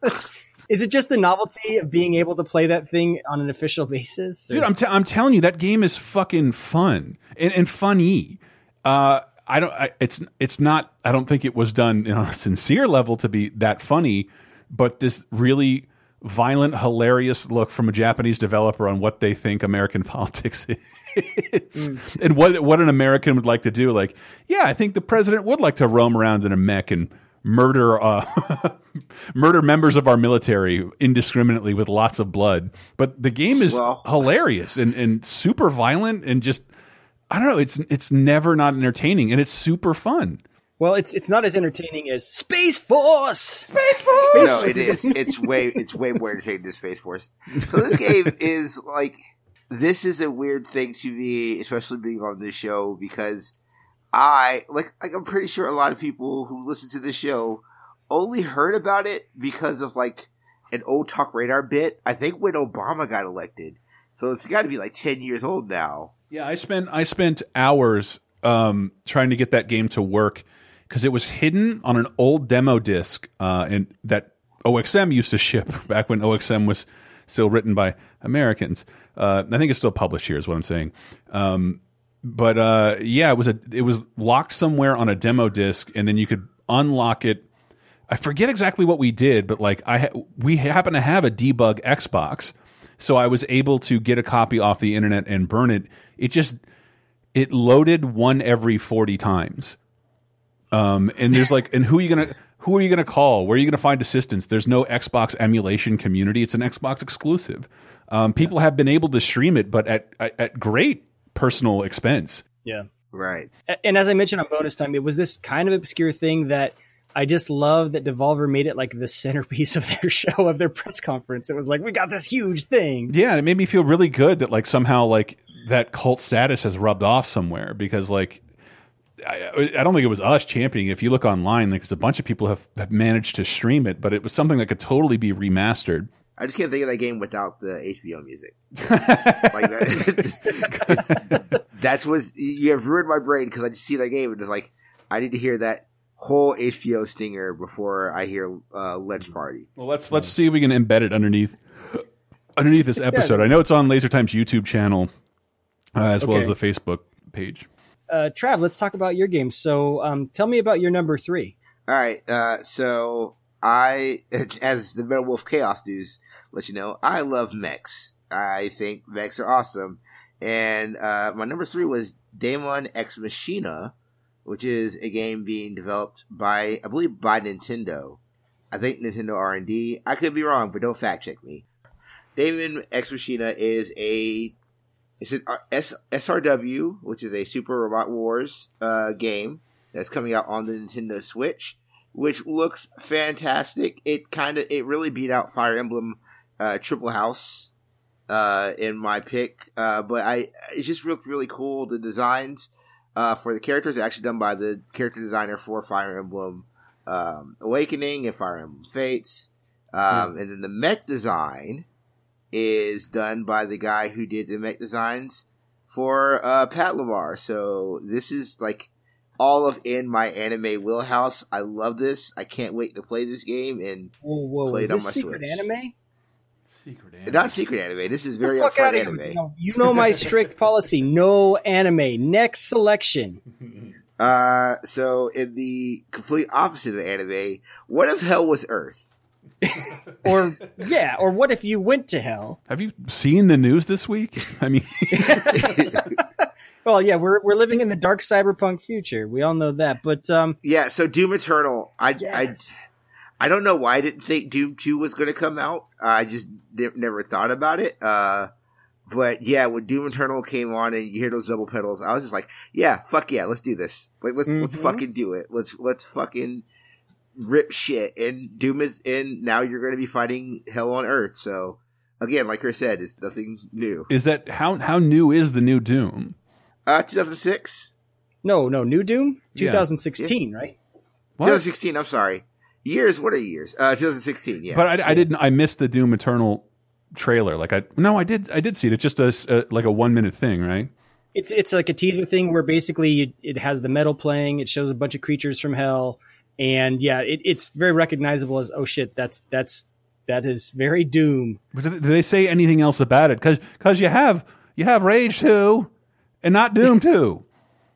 that? [laughs] is it just the novelty of being able to play that thing on an official [laughs] basis? Dude, I'm, t- I'm telling you, that game is fucking fun and, and funny. Uh, I don't. I, it's it's not. I don't think it was done on a [laughs] sincere level to be that funny, but this really violent, hilarious look from a Japanese developer on what they think American [laughs] politics is, Mm. and what what an American would like to do. Like, yeah, I think the president would like to roam around in a mech and murder uh, [laughs] murder members of our military indiscriminately with lots of blood. But the game is Well- hilarious and, and super violent and just I don't know. It's it's never not entertaining and it's super fun. Well, it's it's not as entertaining as Space Force. Space Force. Space no, Force. it is. It's way it's way more entertaining than Space Force. So this game [laughs] is like this is a weird thing to me, especially being on this show because I like like I'm pretty sure a lot of people who listen to this show only heard about it because of like an old TalkRadar bit. I think when Obama got elected. So it's got to be like 10 years old now. Yeah, I spent I spent hours um, trying to get that game to work because it was hidden on an old demo disc uh, and that OXM used to ship [laughs] back when OXM was still written by Americans. Uh, I think it's still published here, is what I'm saying. Um, but uh, yeah, it was a it was locked somewhere on a demo disc, and then you could unlock it. I forget exactly what we did, but like I ha we happen to have a debug Xbox, so I was able to get a copy off the internet and burn it. It just it loaded one every forty times. Um, and there's like, and who are you gonna who are you gonna call? Where are you gonna find assistance? There's no Xbox emulation community. It's an Xbox exclusive. Um, people have been able to stream it, but at at, at great personal expense. Yeah. Right. And as I mentioned on bonus time, it was this kind of obscure thing that I just love that Devolver made it like the centerpiece of their [laughs] show, of their press conference. It was like, we got this huge thing. Yeah, and it made me feel really good that like somehow like that cult status has rubbed off somewhere because like I, I don't think it was us championing. If you look online, like there's a bunch of people have, have managed to stream it, but it was something that could totally be remastered. I just can't think of that game without the HBO music. like that, [laughs] [laughs] that's what you have ruined my brain because I just see that game and it's like I need to hear that whole HBO stinger before I hear uh, Let's Party. Well, let's let's see if we can embed it underneath underneath this episode. I know it's on Laser Time's YouTube channel uh, as well as the Facebook page. Uh, Trav, let's talk about your game. So um, tell me about your number three. All right, uh, so I, [laughs] as the Metal Wolf Chaos News let you know, I love mechs. I think mechs are awesome, and uh, my number three was Daemon X Machina, which is a game being developed by, I believe, by Nintendo. I think Nintendo R and D. I could be wrong, but don't fact check me. Daemon X Machina is a it's an R- S- SRW, which is a Super Robot Wars uh, game that's coming out on the Nintendo Switch, which looks fantastic. It kind of it really beat out Fire Emblem uh, Triple House uh, in my pick, uh, but I it just looked really cool. The designs uh, for the characters are actually done by the character designer for Fire Emblem um, Awakening and Fire Emblem Fates, um, and then the mech design is done by the guy who did the mech designs for uh, Patlabor. So this is like all of in my anime wheelhouse. I love this. I can't wait to play this game and Whoa, whoa, play is it on this my secret Switch. anime? Not secret anime. This is Get the very fuck upfront outta anime. You know, you know my strict policy: no anime. Next selection. [laughs] Uh, so in the complete opposite of anime, what if hell was Earth? [laughs] Or yeah, or what if you went to hell? Have you seen the news this week? [laughs] I mean, Well, yeah, we're we're living in the dark cyberpunk future. We all know that, but um, Yeah, so Doom Eternal. I I I don't know why I didn't think Doom Two was going to come out. I just ne- never thought about it. Uh, but yeah, when Doom Eternal came on and you hear those double pedals, I was just like, yeah, fuck yeah, let's do this. Like let's let's Mhm. fucking do it. Let's let's fucking rip shit. And Doom is in now. You're going to be fighting hell on Earth. So again, like Chris said, it's nothing new. Is that how how new is the new Doom? Uh, 2006. No, no, New Doom, Yeah. 2016, right? 2016. I'm sorry. Years. What are years? Uh, 2016. Yeah. But I, I didn't. I missed the Doom Eternal trailer. Like I no, I did. I did see it. It's just a like a one minute thing, right? It's it's like a teaser thing where basically you, it has the metal playing. It shows a bunch of creatures from hell, and yeah, it, it's very recognizable as oh shit, that's that's that is very Doom. But do do they say anything else about it? Because you have you have Rage two, and not Doom two.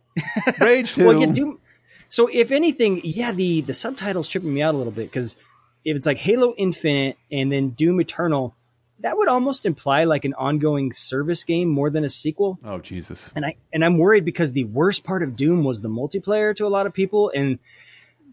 [laughs] Rage two. Well, yeah, Doom. So if anything, yeah, the the subtitles tripping me out a little bit because if it's like Halo Infinite and then Doom Eternal, that would almost imply like an ongoing service game more than a sequel. Oh Jesus! And I and I'm worried because the worst part of Doom was the multiplayer to a lot of people, and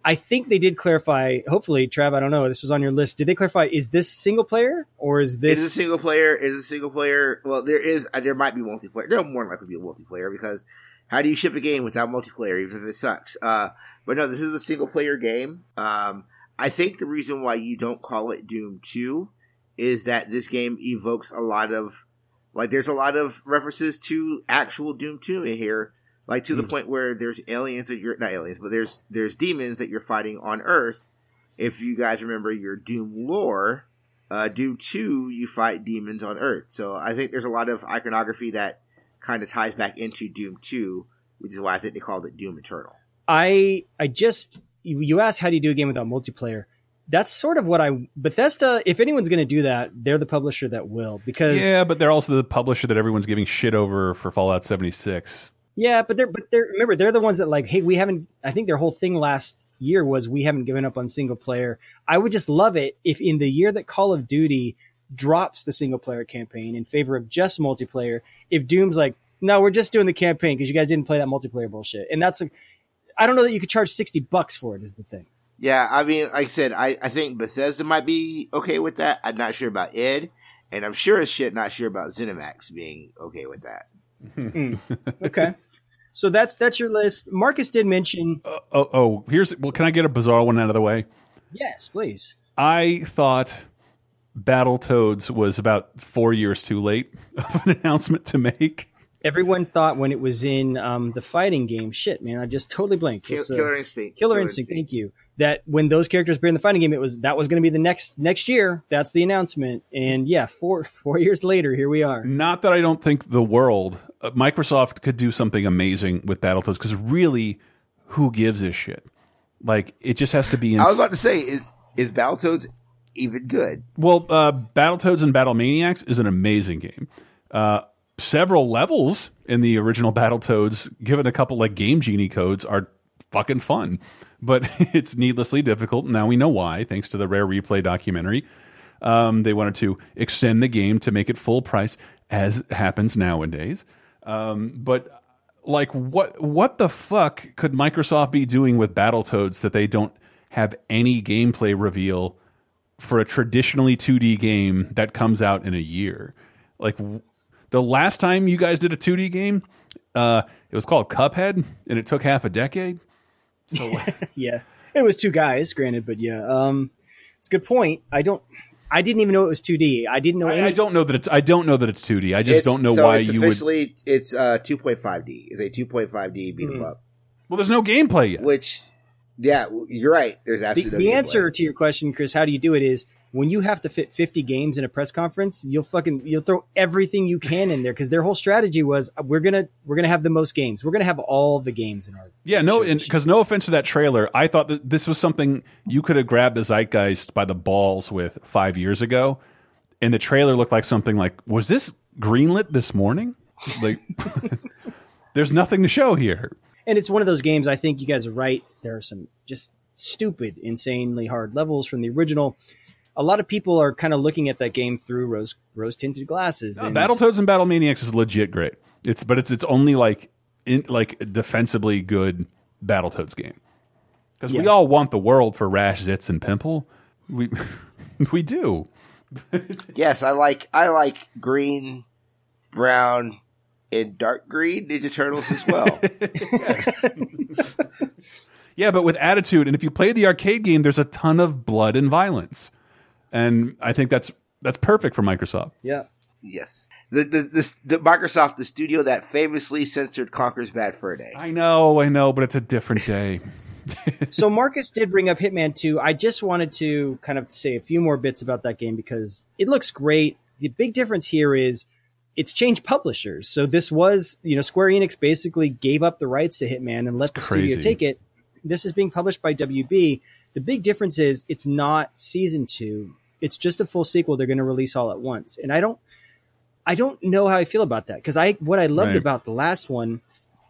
I think they did clarify. Hopefully, Trav, I don't know. This was on your list. Did they clarify? Is this single player or is Is this? a single player? Is a single player? Well, there is. Uh, there might be multiplayer. There'll more likely be a multiplayer because how do you ship a game without multiplayer, even if it sucks? Uh, but no, this is a single player game. Um, I think the reason why you don't call it Doom Two is that this game evokes a lot of like. There's a lot of references to actual Doom Two in here, like to the point where there's aliens that you're not aliens, but there's there's demons that you're fighting on Earth. If you guys remember your Doom lore, uh, Doom 2, you fight demons on Earth. So I think there's a lot of iconography that kind of ties back into Doom 2, which is why I think they called it Doom Eternal. I I just you you asked how do you do a game without multiplayer. That's sort of what I Bethesda. If anyone's going to do that, they're the publisher that will because Yeah, but they're also the publisher that everyone's giving shit over for Fallout seventy six. Yeah, but they're but they're remember they're the ones that like, hey, we haven't. I think their whole thing last year was we haven't given up on single player. I would just love it if in the year that Call of Duty drops the single player campaign in favor of just multiplayer, if Doom's like, no, we're just doing the campaign because you guys didn't play that multiplayer bullshit, and that's like, I don't know that you could charge sixty bucks for it. Is the thing. Yeah, I mean, like I said, I, I think Bethesda might be okay with that. I'm not sure about id, and I'm sure as shit not sure about ZeniMax being okay with that. Mm. Okay, [laughs] so that's that's your list. Marcus did mention. Uh, oh, oh, here's well. Can I get a bizarre one out of the way? Yes, please. I thought Battletoads was about four years too late [laughs] of an announcement to make. Everyone thought when it was in um, the fighting game, shit, man, I just totally blanked. Kill- It's, Killer Instinct. Killer, Killer Instinct, Instinct. Thank you. That when those characters appear in the fighting game, it was that was going to be the next next year. That's the announcement, and yeah, four [laughs] four years later, here we are. Not that I don't think the world, uh, Microsoft could do something amazing with Battletoads because really, who gives a shit? Like it just has to be. In I was about to say, is is Battletoads even good? Well, uh, Battletoads and Battlemaniacs is an amazing game. Uh, several levels in the original Battletoads, given a couple like Game Genie codes, are fucking fun. But [laughs] it's needlessly difficult. And now we know why, thanks to the Rare Replay documentary. Um, they wanted to extend the game to make it full price, as happens nowadays. Um, but like, what what the fuck could Microsoft be doing with Battletoads that they don't have any gameplay reveal for a traditionally 2D game that comes out in a year? Like the last time you guys did a 2D game, uh, it was called Cuphead, and it took half a decade. So [laughs] yeah, it was two guys, granted, but yeah, um, it's a good point. I don't, I didn't even know it was two D. I didn't know. I, I don't know that it's I don't know that it's 2D. I just It's- don't know so why it's you would. officially it's uh 2.5D. It's a 2.5D beat 'em Hmm. up. Well, there's no gameplay yet. Which, yeah, you're right. There's The, absolutely the no answer to your question, Chris, how do you do it? Is when you have to fit 50 games in a press conference, you'll fucking you'll throw everything you can in there because their whole strategy was we're gonna we're gonna have the most games. We're gonna have all the games in our Yeah, no, because no offense to that trailer, I thought that this was something you could have grabbed the zeitgeist by the balls with five years ago, and the trailer looked like something like, was this greenlit this morning? Like, [laughs] there's nothing to show here. and it's one of those games. I think you guys are right. There are some just stupid, insanely hard levels from the original. A lot of people are kind of looking at that game through rose rose tinted glasses. And- Battletoads and Battlemaniacs is legit great. It's but it's it's only like in like defensively good Battletoads game because we all want the world for Rash, Zitz, and Pimple. We [laughs] we do. [laughs] Yes, I like I like green, brown, and dark green Ninja Turtles as well. [laughs] Yeah, but with attitude, and if you play the arcade game, there's a ton of blood and violence, and I think that's that's perfect for Microsoft. Yeah. Yes. The, the the the Microsoft, the studio that famously censored Conker's Bad Fur Day. I know, I know, but it's a different day. [laughs] so Marcus did bring up Hitman 2. I just wanted to kind of say a few more bits about that game because it looks great. The big difference here is it's changed publishers. So this was, you know, Square Enix basically gave up the rights to Hitman and let the studio take it. This is being published by WB. The big difference is it's not season 2. It's just a full sequel they're going to release all at once. And I don't I don't know how I feel about that because I what I loved Right. about the last one,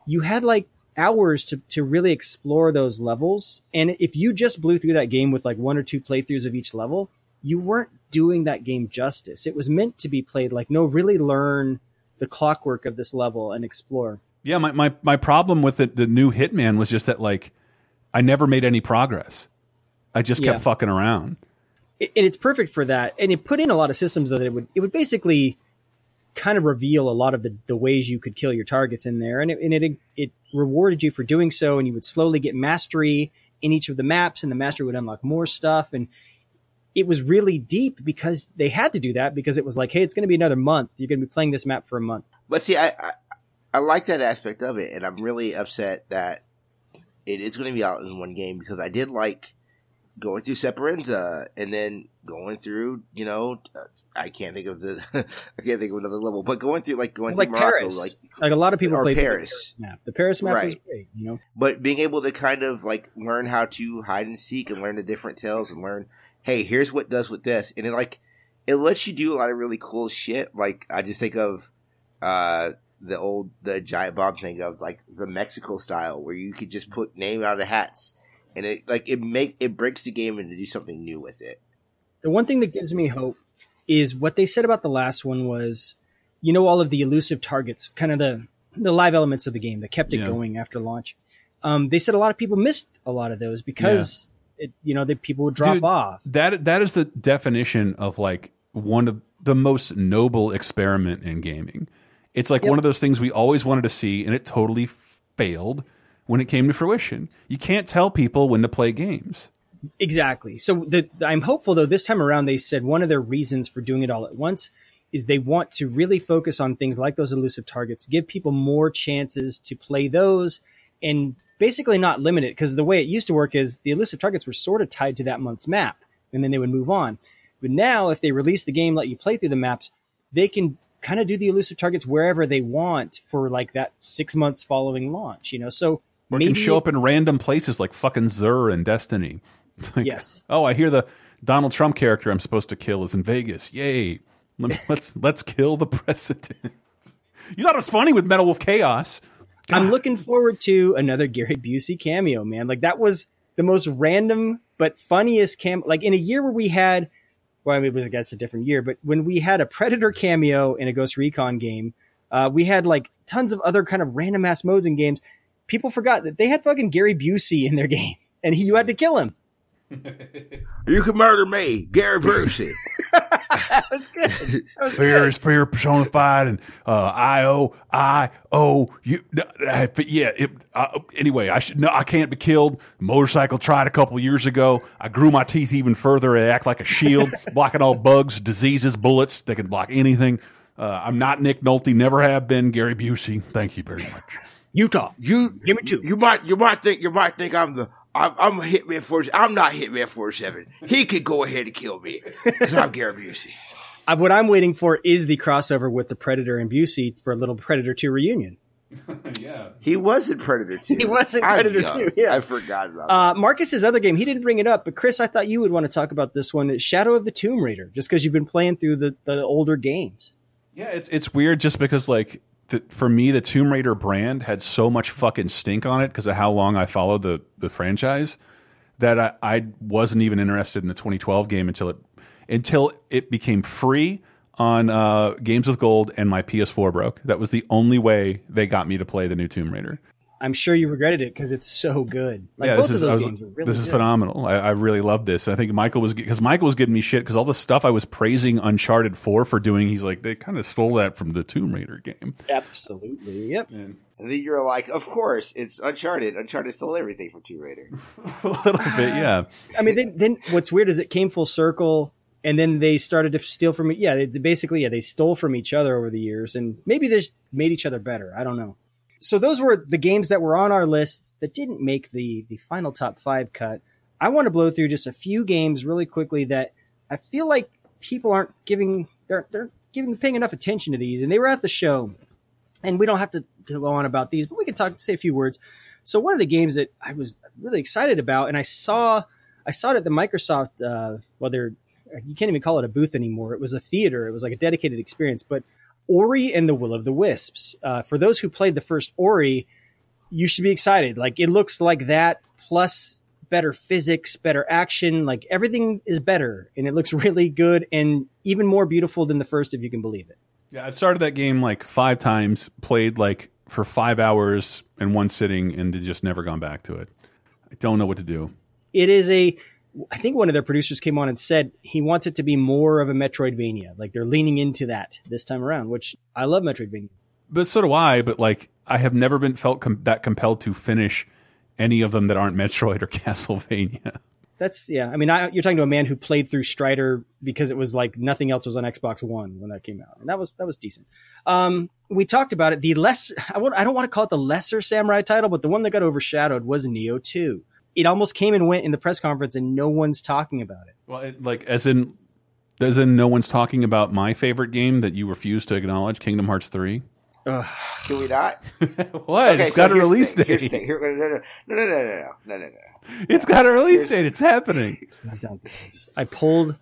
you had like hours to to really explore those levels, and if you just blew through that game with like one or two playthroughs of each level, you weren't doing that game justice. It was meant to be played like no, really learn the clockwork of this level and explore. Yeah, my, my, my problem with the, the new Hitman was just that like I never made any progress. I just kept Yeah. fucking around. It- and it's perfect for that. And it put in a lot of systems though that it would it would basically kind of reveal a lot of the, the ways you could kill your targets in there, and it and it it rewarded you for doing so, and you would slowly get mastery in each of the maps, and the mastery would unlock more stuff, and it was really deep because they had to do that because it was like, hey, it's going to be another month. You're going to be playing this map for a month. But see, I, I I like that aspect of it, and I'm really upset that it is going to be out in one game because I did like going through Sapienza and then going through, you know, I can't think of the, [laughs] I can't think of another level, but going through like going like through Morocco, Paris, like like, a lot of people play through the Paris. map. The Paris map Right. great, you know. but being able to kind of like learn how to hide and seek and learn the different tales and learn, hey, here's what does with this, and it like it lets you do a lot of really cool shit. Like I just think of uh the old the giant bomb thing of like the Mexico style where you could just put name out of hats, and it like it makes it breaks the game and to do something new with it. the one thing that gives me hope is what they said about the last one was, you know, all of the elusive targets, kind of the the live elements of the game that kept it Yeah. going after launch. Um, they said a lot of people missed a lot of those because it, you know, that people would drop Dude, off. That that is the definition of like one of the most noble experiment in gaming. It's like Yep. one of those things we always wanted to see, and it totally failed when it came to fruition. You can't tell people when to play games. Exactly. So the, I'm hopeful though this time around they said one of their reasons for doing it all at once is they want to really focus on things like those elusive targets, give people more chances to play those and basically not limit it because the way it used to work is the elusive targets were sort of tied to that month's map and then they would move on. But now if they release the game, let you play through the maps, they can kind of do the elusive targets wherever they want for like that six months following launch, you know? So Or it can show up in random places like fucking Xur and Destiny. [laughs] Like, Yes. Oh, I hear the Donald Trump character I'm supposed to kill is in Vegas. Yay! Let- [laughs] Let's let's kill the president. You thought it was funny with Metal Wolf Chaos. I'm looking forward to another Gary Busey cameo, man. Like that was the most random but funniest cam. Like in a year where we had, well, I mean, it was I guess a different year, but when we had a Predator cameo in a Ghost Recon game, uh, we had like tons of other kind of random ass modes in games. People forgot that they had fucking Gary Busey in their [laughs] game, and he, you had to kill him. [laughs] You can murder me, Gary Busey. [laughs] that was good. That was Fear good. is fear personified, and uh, I O I O you. uh, yeah. It, uh, anyway, I should no. I can't be killed. Motorcycle tried a couple years ago. I grew my teeth even further. They act like a shield, blocking all bugs, diseases, bullets. They can block anything. Uh, I'm not Nick Nolte. Never have been. Gary Busey. Thank you very much. Utah. You give me two. You might you might think you might think I'm the I'm, I'm Hitman Forty. I'm not Hitman Forty Seven. He could go ahead and kill me because I'm Gary Busey. [laughs] Uh, what I'm waiting for is the crossover with the Predator and Busey for a little Predator 2 reunion. [laughs] yeah. He was in Predator Two. [laughs] He was in I'm Predator young. 2, yeah. I forgot about. Uh, Marcus's other game, he didn't bring it up, but Chris, I thought you would want to talk about this one, Shadow of the Tomb Raider, just because you've been playing through the, the older games. Yeah, it's it's weird just because like the, for me the Tomb Raider brand had so much fucking stink on it because of how long I followed the the franchise that I, I wasn't even interested in the 2012 game until it until it became free on uh, Games with Gold and my PS4 broke. That was the only way they got me to play the new Tomb Raider. I'm sure you regretted it because it's so good. Like yeah, both this is of those was- games are really this is good. phenomenal. I, I really love this. I think Michael was because Michael was giving me shit because all the stuff I was praising Uncharted 4 for doing, he's like they kind of stole that from the Tomb Raider game. Absolutely. Yep. And then you're like, of course, it's Uncharted. Uncharted stole everything from Tomb Raider. [laughs] a little bit, yeah. I mean, then, then what's weird is it came full circle and then they started to steal from me. yeah they, basically yeah they stole from each other over the years and maybe they just made each other better i don't know so those were the games that were on our list that didn't make the the final top five cut i want to blow through just a few games really quickly that i feel like people aren't giving they're they're giving paying enough attention to these and they were at the show and we don't have to go on about these but we can talk say a few words so one of the games that i was really excited about and i saw i saw it at the microsoft uh, well they're you can't even call it a booth anymore. It was a theater. It was like a dedicated experience. But Ori and the Will of the Wisps. Uh, for those who played the first Ori, you should be excited. Like it looks like that plus better physics, better action. Like everything is better, and it looks [laughs] really good and even more beautiful than the first, if you can believe it. Yeah, I started that game like five times, played like for five hours in one sitting, and just never gone back to it. I don't know what to do. It is a I think one of their producers came on and said he wants it to be more of a Metroidvania. Like they're leaning into that this time around, which I love Metroidvania. But so do I. But like, I have never been felt com that compelled to finish any of them that aren't Metroid or [laughs] Castlevania. That's yeah. I mean, I, you're talking to a man who played through Strider because it was like nothing else was on Xbox One when that came out, and that was that was decent. Um, we talked about it. The less I, I don't want to call it the lesser samurai title, but the one that got overshadowed was Nioh Two it almost came and went in the press conference, and no one's talking about it. Well, it, like as in, as in, no one's talking about my favorite game that you refuse to acknowledge, Kingdom Hearts three. Can we not? [laughs] what? Okay, it's got a here's the release thing. date. Thing. Here- no, no, no, no, no, no, no, no, no, no. It's got a release Here's- date. It's happening. [laughs] I pulled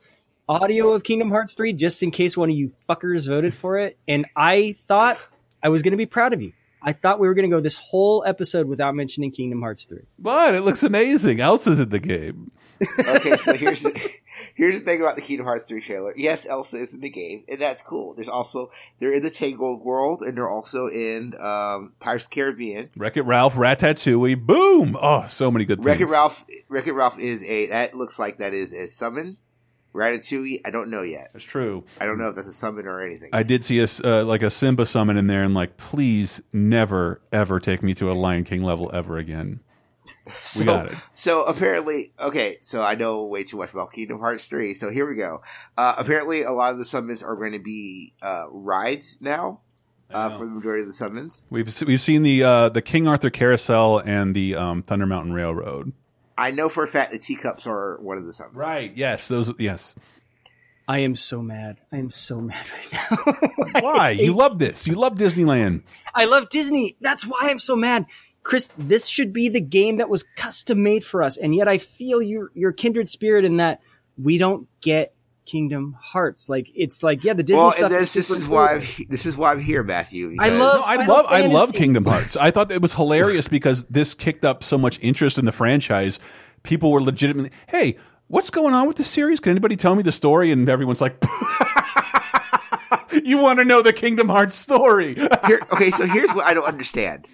audio of Kingdom Hearts 3 just in case one of you fuckers voted for it. And I thought I was going to be proud of you. I thought we were going to go this whole episode without mentioning Kingdom Hearts 3. But it looks amazing. Elsa's in the game. okay, so [laughs] here's the, here's the thing about the Kingdom Hearts 3 trailer. Yes, Elsa is in the game, and that's cool. There's also they're in the Tangled world, and they're also in um, Pirates of the Caribbean. Wreck It Ralph, Ratatouille, boom! Oh, so many good Wreck It things. Ralph, Wreck It Ralph is a that looks like that is a summon. Ratatouille, I don't know yet. That's true. I don't know if that's a summon or anything. I did see a uh, like a Simba summon in there, and like, please never ever take me to a Lion King level ever again. [laughs] So, we got it. So apparently, okay, so I know way too much about Kingdom Hearts 3. So here we go. Uh, apparently, a lot of the summons are going to be uh, rides now uh, for the majority of the summons. We've we've seen the uh, the King Arthur Carousel and the um, Thunder Mountain Railroad. I know for a fact the teacups are one of the summons. Right. Yes. Those. Yes. I am so mad. I am so [laughs] mad right now. Why? You [laughs] love this. You love Disneyland. I love Disney. That's why I'm so mad. Chris, this should be the game that was custom made for us. And yet I feel your your kindred spirit in that we don't get Kingdom Hearts. Like it's like, yeah, the Disney well, stuff this, is this super is why. I'm, this is why I'm here, Matthew. I love- No, I Final love I love Kingdom Hearts. I thought it was hilarious because this kicked up so much interest in the franchise. People were legitimately, hey, what's going on with the series? Can anybody tell me the story? And everyone's like, [laughs] you want to know the Kingdom Hearts story? [laughs] Here, okay, so here's what I don't understand.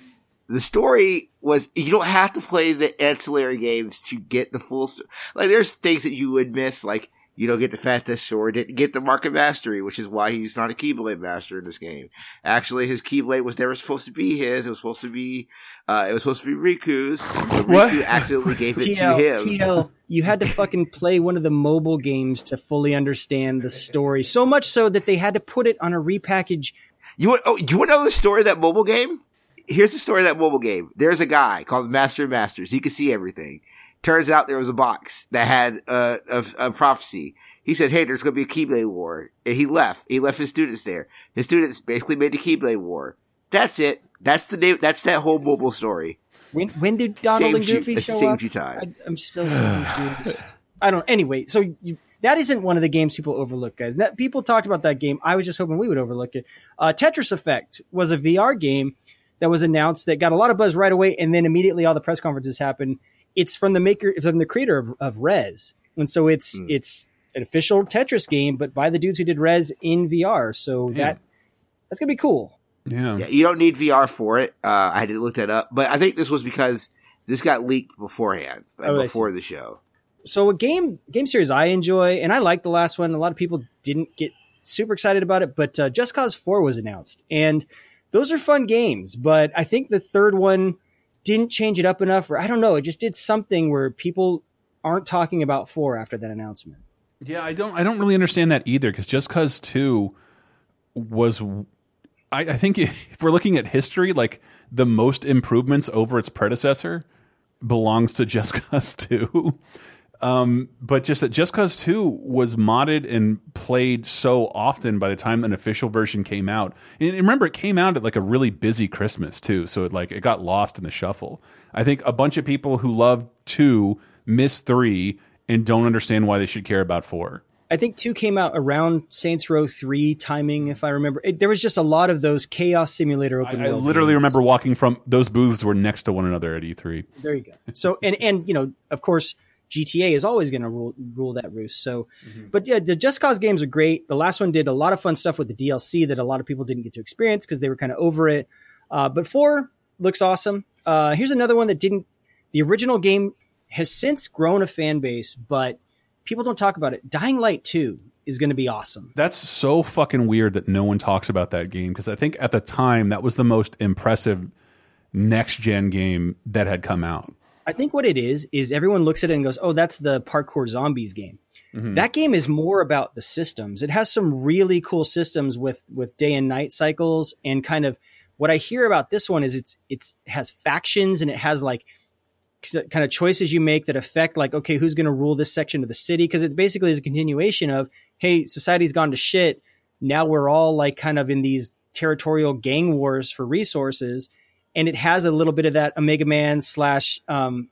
The story was you don't have to play the ancillary games to get the full. sto- Like, there's things that you would miss, like you don't get the Fantasy Sword, didn't get the Mark of Mastery, which is why he's not a Keyblade master in this game. Actually, his Keyblade was never supposed to be his. It was supposed to be, uh, it was supposed to be Riku's. But What? Riku accidentally gave it TL, to him. TL, you had to fucking play one of the mobile games to fully understand the story. So much so that they had to put it on a repackage. You want? Oh, you want to know the story of that mobile game? Here's the story of that mobile game. There's a guy called Master Masters. He can see everything. Turns out there was a box that had a, a, a prophecy. He said, "Hey, there's going to be a Keyblade War," and he left. He left his students there. His students basically made the Keyblade War. That's it. That's the name. That's that whole mobile story. When, when did Donald and Goofy that show saved up? you time. I, I'm still so confused. I don't. Anyway, so you, that isn't one of the games people overlook, guys. That people talked about that game. I was just hoping we would overlook it. Uh, Tetris Effect was a VR game that was announced that got a lot of buzz right away, and then immediately all the press conferences happened. It's from the maker, from the creator of, of Rez, and so it's Hmm. it's an official Tetris game, but by the dudes who did Rez in VR. So that that's gonna be cool. Yeah. Yeah, you don't need VR for it. Uh, I had to look that up, but I think this was because this got leaked beforehand, like Oh, before the show. so a game game series I enjoy, and I like the last one. A lot of people didn't get super excited about it, but uh, Just Cause Four was announced, and those are fun games. But I think the third one didn't change it up enough, or I don't know, it just did something where people aren't talking about four after that announcement. Yeah, I don't I don't really understand that either because Just Cause Two was I, I think [laughs] if we're looking at history, like the most improvements over its predecessor belongs to Just Cause Two. Um, but just that Just Cause 2 was modded and played so often by the time an official version came out. And remember, it came out at like a really busy Christmas too, so it like it got lost in the shuffle. I think a bunch of people who love 2 miss 3 and don't understand why they should care about 4. I think two came out around Saints Row three timing, if I remember. It, there was just a lot of those chaos simulator open. I, I literally games. remember walking from those booths were next to one another at E E3. There you go. So and and you know, of course, GTA is always going to rule rule that roost. So, but yeah, the Just Cause games are great. The last one did a lot of fun stuff with the DLC that a lot of people didn't get to experience because they were kind of over it. Uh, but four looks awesome. Uh, here's another one that didn't. The original game has since grown a fan base, but people don't talk about it. Dying Light two is going to be awesome. That's so fucking weird that no one talks about that game because I think at the time that was the most impressive next gen game that had come out. I think what it is is everyone looks at it and goes, "Oh, that's the parkour zombies game." Mhm. That game is more about the systems. It has some really cool systems with with day and night cycles and kind of what I hear about this one is it's it's it has factions and it has like kind of choices you make that affect like okay who's going to rule this section of the city because it basically is a continuation of hey society's gone to shit now we're all like kind of in these territorial gang wars for resources and it has a little bit of that omega man slash um,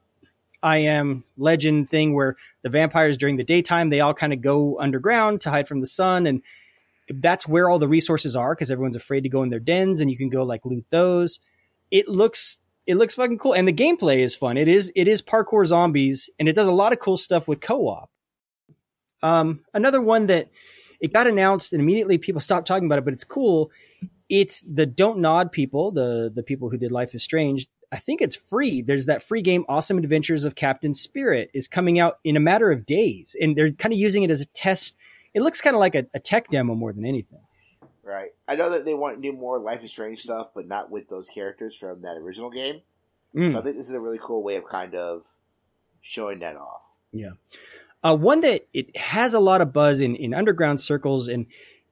i am legend thing where the vampires during the daytime they all kind of go underground to hide from the sun. And that's where all the resources are because everyone's afraid to go in their dens and you can go like loot those. It looks it looks fucking cool. And the gameplay is fun. It is it is parkour zombies and it does a lot of cool stuff with co-op. Um another one that it got announced and immediately people stopped talking about it but it's cool it's the don't nod people the the people who did life is strange i think it's free there's that free game awesome adventures of captain spirit is coming out in a matter of days and they're kind of using it as a test it looks kind of like a, a tech demo more than anything Right. I know that they want to do more Life is Strange stuff, but not with those characters from that original game. Mm. So I think this is a really cool way of kind of showing that off. Yeah. Uh, one that it has a lot of buzz in, in underground circles and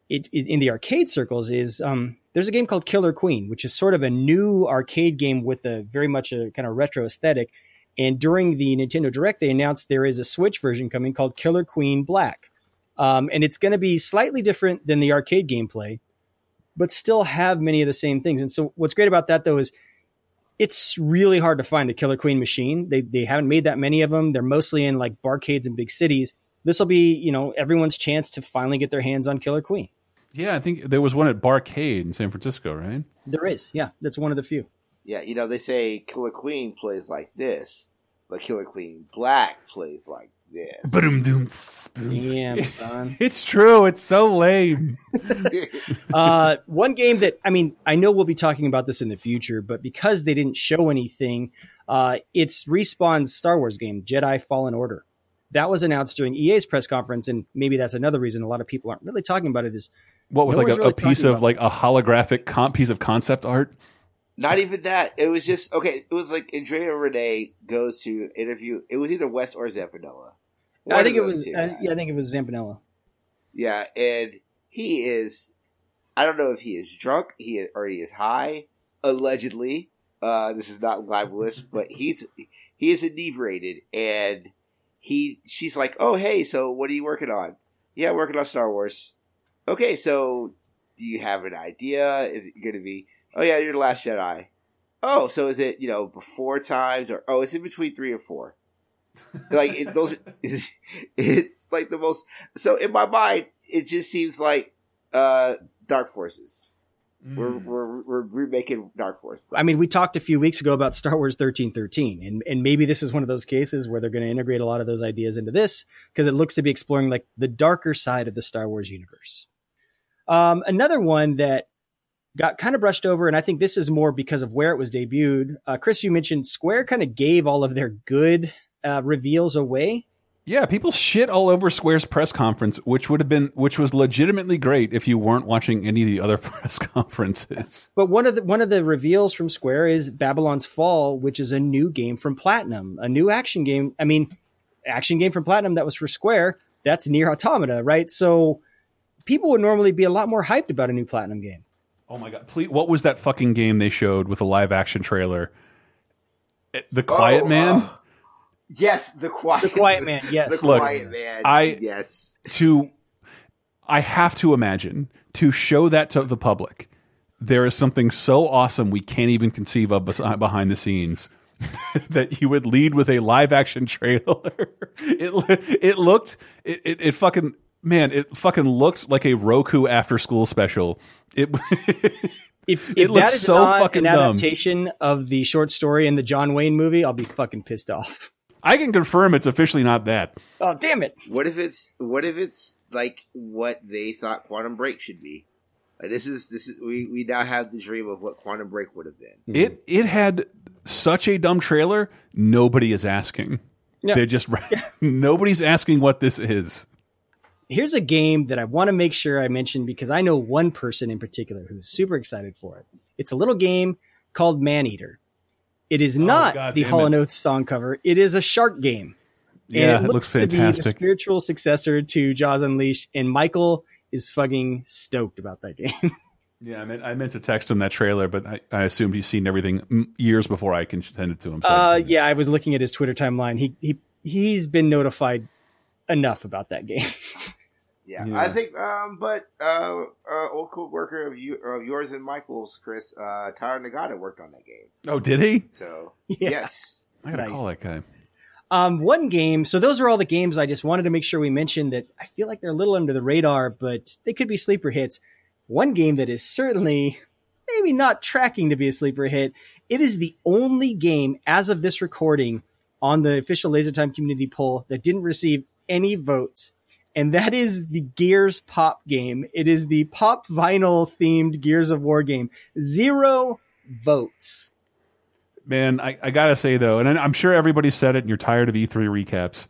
it, it- in the arcade circles is um, there's a game called Killer Queen, which is sort of a new arcade game with a very much a kind of retro aesthetic. And during the Nintendo Direct, they announced there is a Switch version coming called Killer Queen Black. Um, and it's going to be slightly different than the arcade gameplay, but still have many of the same things. And so what's great about that though is it's really hard to find a Killer Queen machine. They they haven't made that many of them. They're mostly in like barcades and big cities. This will be, you know, everyone's chance to finally get their hands on Killer Queen. Yeah, I think there was one at Barcade in San Francisco, right? There is, yeah, that's one of the few. Yeah, you know, they say Killer Queen plays like this, but Killer Queen Black plays like this. Boom, doom. Damn, [laughs] son. It's true. It's so lame. [laughs] uh, one game that I mean, I know we'll be talking about this in the future, but because they didn't show anything, uh, it's Respawn's Star Wars game, Jedi Fallen Order. That was announced during EA's press conference, and maybe that's another reason a lot of people aren't really talking about it. Is What was no like a, really a piece of about like a holographic con- piece of concept art? Not even that. It was just okay. It was like Andrea Rene goes to interview. It was either West or Zampella. I think it was. two Uh, yeah, I think it was Zampella. Yeah, and he is. I don't know if he is drunk, he is, or he is high. Allegedly, uh, this is not libelous, [laughs] but he's he is inebriated, and he she's like, "Oh, hey, so what are you working on?" Yeah, working on Star Wars. Okay, so do you have an idea? Is it going to be? Oh yeah, you're the Last Jedi. Oh, so is it you know before times or oh, it's in between three and four? like it, those, it's, [laughs] it's like the most. So in my mind, it just seems like uh Dark Forces. We're, we're we're remaking Dark Forces. I mean, we talked a few weeks ago about Star Wars thirteen thirteen, and and maybe this is one of those cases where they're going to integrate a lot of those ideas into this because it looks to be exploring like the darker side of the Star Wars universe. Um, another one that got kind of brushed over, and I think this is more because of where it was debuted. Uh, Chris, you mentioned Square kind of gave all of their good uh, reveals away. Yeah, people shit all over Square's press conference, which would have been which was legitimately great if you weren't watching any of the other [laughs] press conferences. But one of the one of the reveals from Square is Babylon's Fall, which is a new game from Platinum, a new action game. I mean, action game from Platinum that was for Square That's Nier Automata, right? So people would normally be a lot more hyped about a new Platinum game. Oh my god! Please, what was that fucking game they showed with a live action trailer? Eh, The Quiet Oh, Man. uh, Yes, the quiet, The Quiet Man, [laughs] yes. the Look, quiet man. I- yes, to I have to imagine to show that to the public. There is something so awesome we can't even conceive of behind the scenes [laughs] that you would lead with a live action trailer. [laughs] it it looked it, it it fucking man it fucking looked like a Roku after school special. It [laughs] If, It if looks that is so not fucking an dumb. adaptation of the short story in the John Wayne movie, I'll be fucking pissed off. I can confirm it's officially not that. Oh damn it! What if it's what if it's like what they thought Quantum Break should be? Like this is this is we we now have the dream of what Quantum Break would have been. It it had such a dumb trailer. Nobody is asking. Yeah. They just [laughs] nobody's asking what this is. Here's a game that I want to make sure I mention because I know one person in particular who's super excited for it. It's a little game called Maneater. It is not Oh, God the Hall Oates song cover. It is a shark game. Yeah, and it it looks looks, to be a spiritual successor to Jaws Unleashed. And Michael is fucking stoked about that game. [laughs] Yeah, I meant I meant to text him that trailer, but I, I assumed he's seen everything years before I can send it to him. So I- uh, yeah, I was looking at his Twitter timeline. He he he's been notified enough about that game. [laughs] Yeah, Yeah. I think. Um, but uh, uh, old co-worker of you of yours and Michael's, Chris, uh, Tyler Nagata worked on that game. oh, did he? So [laughs] Yeah. yes, I gotta Nice. call that guy. Um, one game. So those are all the games I just wanted to make sure we mentioned that I feel like they're a little under the radar, but they could be sleeper hits. One game that is certainly maybe not tracking to be a sleeper hit. It is the only game as of this recording on the official Laser Time community poll that didn't receive any votes. And that is the Gears Pop game. It is the pop vinyl themed Gears of War game. Zero votes. Man, I, I gotta say though, and I'm sure everybody said it, and you're tired of E3 recaps.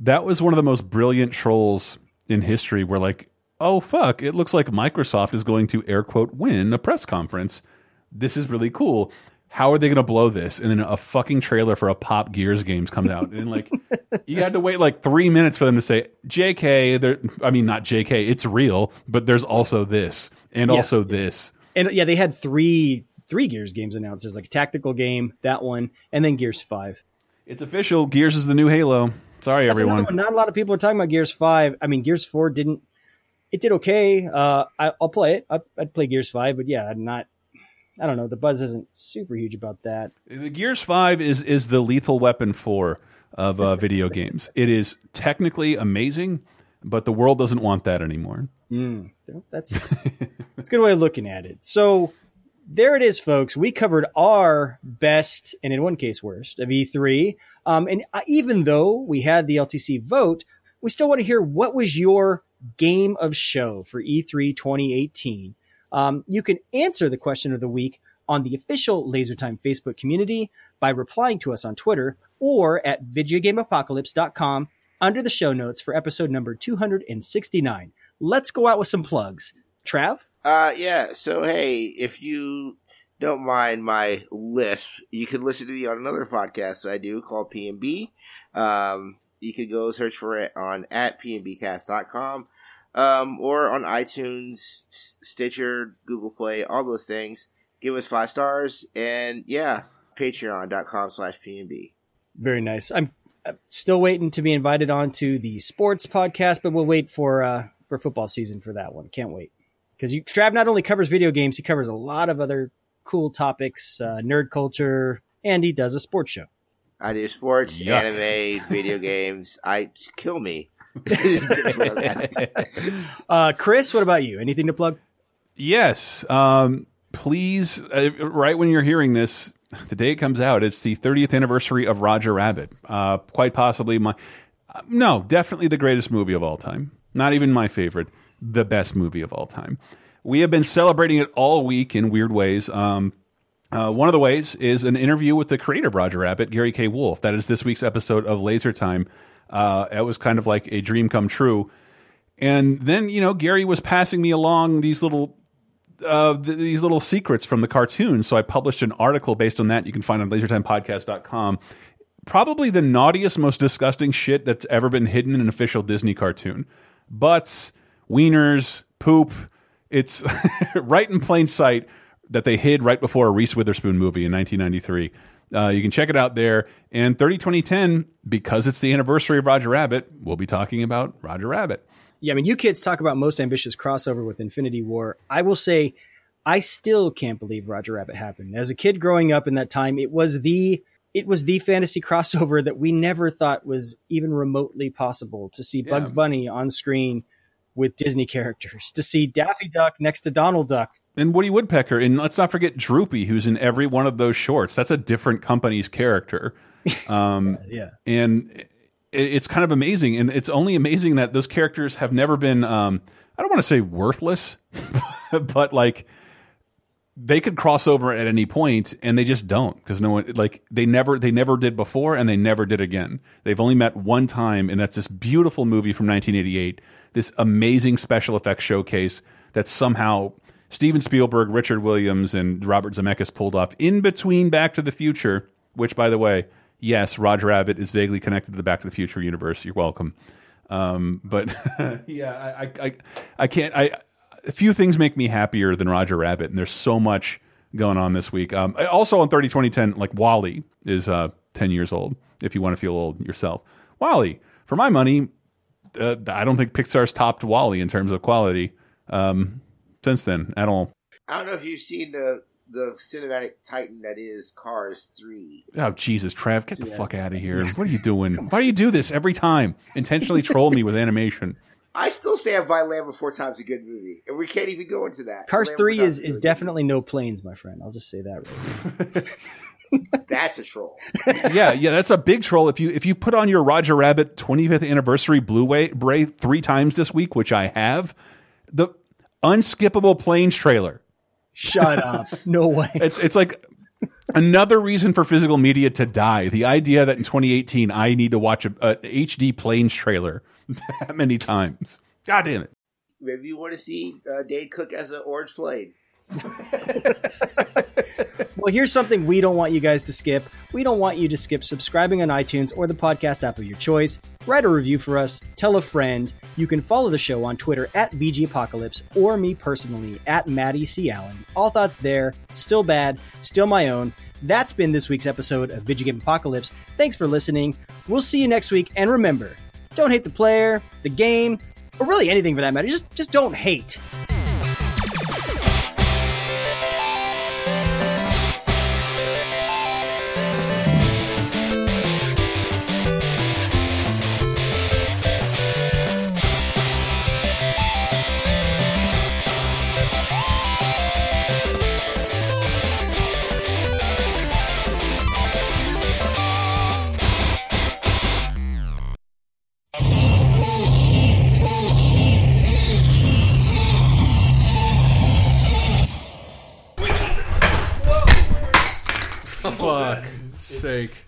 That was one of the most brilliant trolls in history. Where like, oh fuck, it looks like Microsoft is going to air quote win a press conference. This is really cool. How are they going to blow this? And then a fucking trailer for a Pop Gears games comes out, and like [laughs] you had to wait like three minutes for them to say, "JK." There, I mean, not JK. It's real, but there's also this and Yeah. also this. And yeah, they had three three Gears games announced. There's like a tactical game, that one, and then Gears Five. It's official. Gears is the new Halo. Sorry, That's everyone. one. Not a lot of people are talking about Gears Five. I mean, Gears Four didn't. It did okay. Uh, I, I'll play it. I, I'd play Gears Five, but yeah, I'm not. I don't know. The buzz isn't super huge about that. The Gears Five is is the Lethal Weapon Four of uh, video games. It is technically amazing, but the world doesn't want that anymore. Mm, that's that's a good way of looking at it. So there it is, folks. We covered our best and in one case worst of E3. Um, and uh, even though we had the LTC vote, we still want to hear what was your game of show for E E3 2018. Um, you can answer the question of the week on the official LaserTime Facebook community by replying to us on Twitter or at vidjagameapocalypse.com under the show notes for episode number 269. Let's go out with some plugs. Trav? Uh, yeah. So hey, if you don't mind my lisp, you can listen to me on another podcast that I do called PNB. Um, you can go search for it on at pnbcast.com, um, or on iTunes, Stitcher, Google Play, all those things. Give us five stars, and yeah, patreon.com slash PNB. Very nice. I'm, I'm still waiting to be invited on to the sports podcast, but we'll wait for uh, for football season for that one. Can't wait because you Trav not only covers video games, he covers a lot of other cool topics, uh, nerd culture, and he does a sports show. I do sports, Yuck. anime, video games. I kill me. [laughs] Uh, Chris, what about you? Anything to plug? Yes. Um, please, uh, right when you're hearing this, the day it comes out, it's the 30th anniversary of Roger Rabbit. Uh, quite possibly my, uh, no, definitely the greatest movie of all time. Not even my favorite, the best movie of all time. We have been celebrating it all week in weird ways. Um, uh, one of the ways is an interview with the creator of Roger Rabbit, Gary K. Wolf. That is this week's episode of Laser Time. Uh, it was kind of like a dream come true. And then, you know, Gary was passing me along these little uh, th these little secrets from the cartoon. So I published an article based on that. You can find on lasertimepodcast.com. probably the naughtiest, most disgusting shit that's ever been hidden in an official Disney cartoon. Butts, wieners, poop. It's [laughs] right in plain sight that they hid right before a Reese Witherspoon movie in 1993. Uh, you can check it out there. And 30 2010, because it's the anniversary of Roger Rabbit, we'll be talking about Roger Rabbit. Yeah, I mean, you kids talk about most ambitious crossover with Infinity War. I will say, I still can't believe Roger Rabbit happened. As a kid growing up in that time, it was the it was the fantasy [laughs] crossover that we never thought was even remotely possible to see Bugs Bunny on screen with Disney characters, to see Daffy Duck next to Donald Duck. And Woody Woodpecker, and let's not forget Droopy, who's in every one of those shorts. That's a different company's character. [laughs] Um, yeah. And it, it's kind of amazing. And it's only amazing that those characters have never been, um, I don't want to say worthless, [laughs] but like they could cross over at any point and they just don't because no one like they never they never did before and they never did again they've only met one time and that's this beautiful movie from 1988 this amazing special effects showcase that somehow steven spielberg richard williams and robert zemeckis pulled off in between back to the future which by the way yes roger rabbit is vaguely connected to the back to the future universe you're welcome um, but [laughs] yeah I, I i can't i a few things make me happier than Roger Rabbit, and there's so much going on this week. Um, also on 30 2010, like WALL-E is uh, 10 years old. If you want to feel old yourself, WALL-E, for my money, uh, I don't think Pixar's topped WALL-E in terms of quality um, since then at all. I don't know if you've seen the the cinematic titan that is Cars Three. Oh Jesus, Trav, get the fuck out of here! What are you [laughs] doing? Why do you do this every time? Intentionally troll me with animation. [laughs] I still stand by Land Before Time's a good movie, and we can't even go into that. Cars Land Three is is definitely no planes, my friend. I'll just say that. Right good- [laughs] that's a troll. yeah, yeah, that's a big troll. If you if you put on your Roger Rabbit 25th anniversary Blu-ray three times this week, which I have, the unskippable planes trailer. Shut up! No way. It's it's like another reason for physical media to die. The idea that in 2018 I need to watch a, a HD planes trailer [laughs] that many times. God damn it. Maybe you want to see uh, Dane Cook as an orange plane. [laughs] Well, here's something we don't want you guys to skip. We don't want you to skip subscribing on iTunes or the podcast app of your choice. Write a review for us, tell a friend. You can follow the show on Twitter at VG Apocalypse or me personally at Maddie C. Allen. All thoughts there, still bad, still my own. That's been this week's episode of VidjaGame Apocalypse. Thanks for listening. We'll see you next week, and remember, don't hate the player, the game, or really anything for that matter. Just just don't hate. Sake.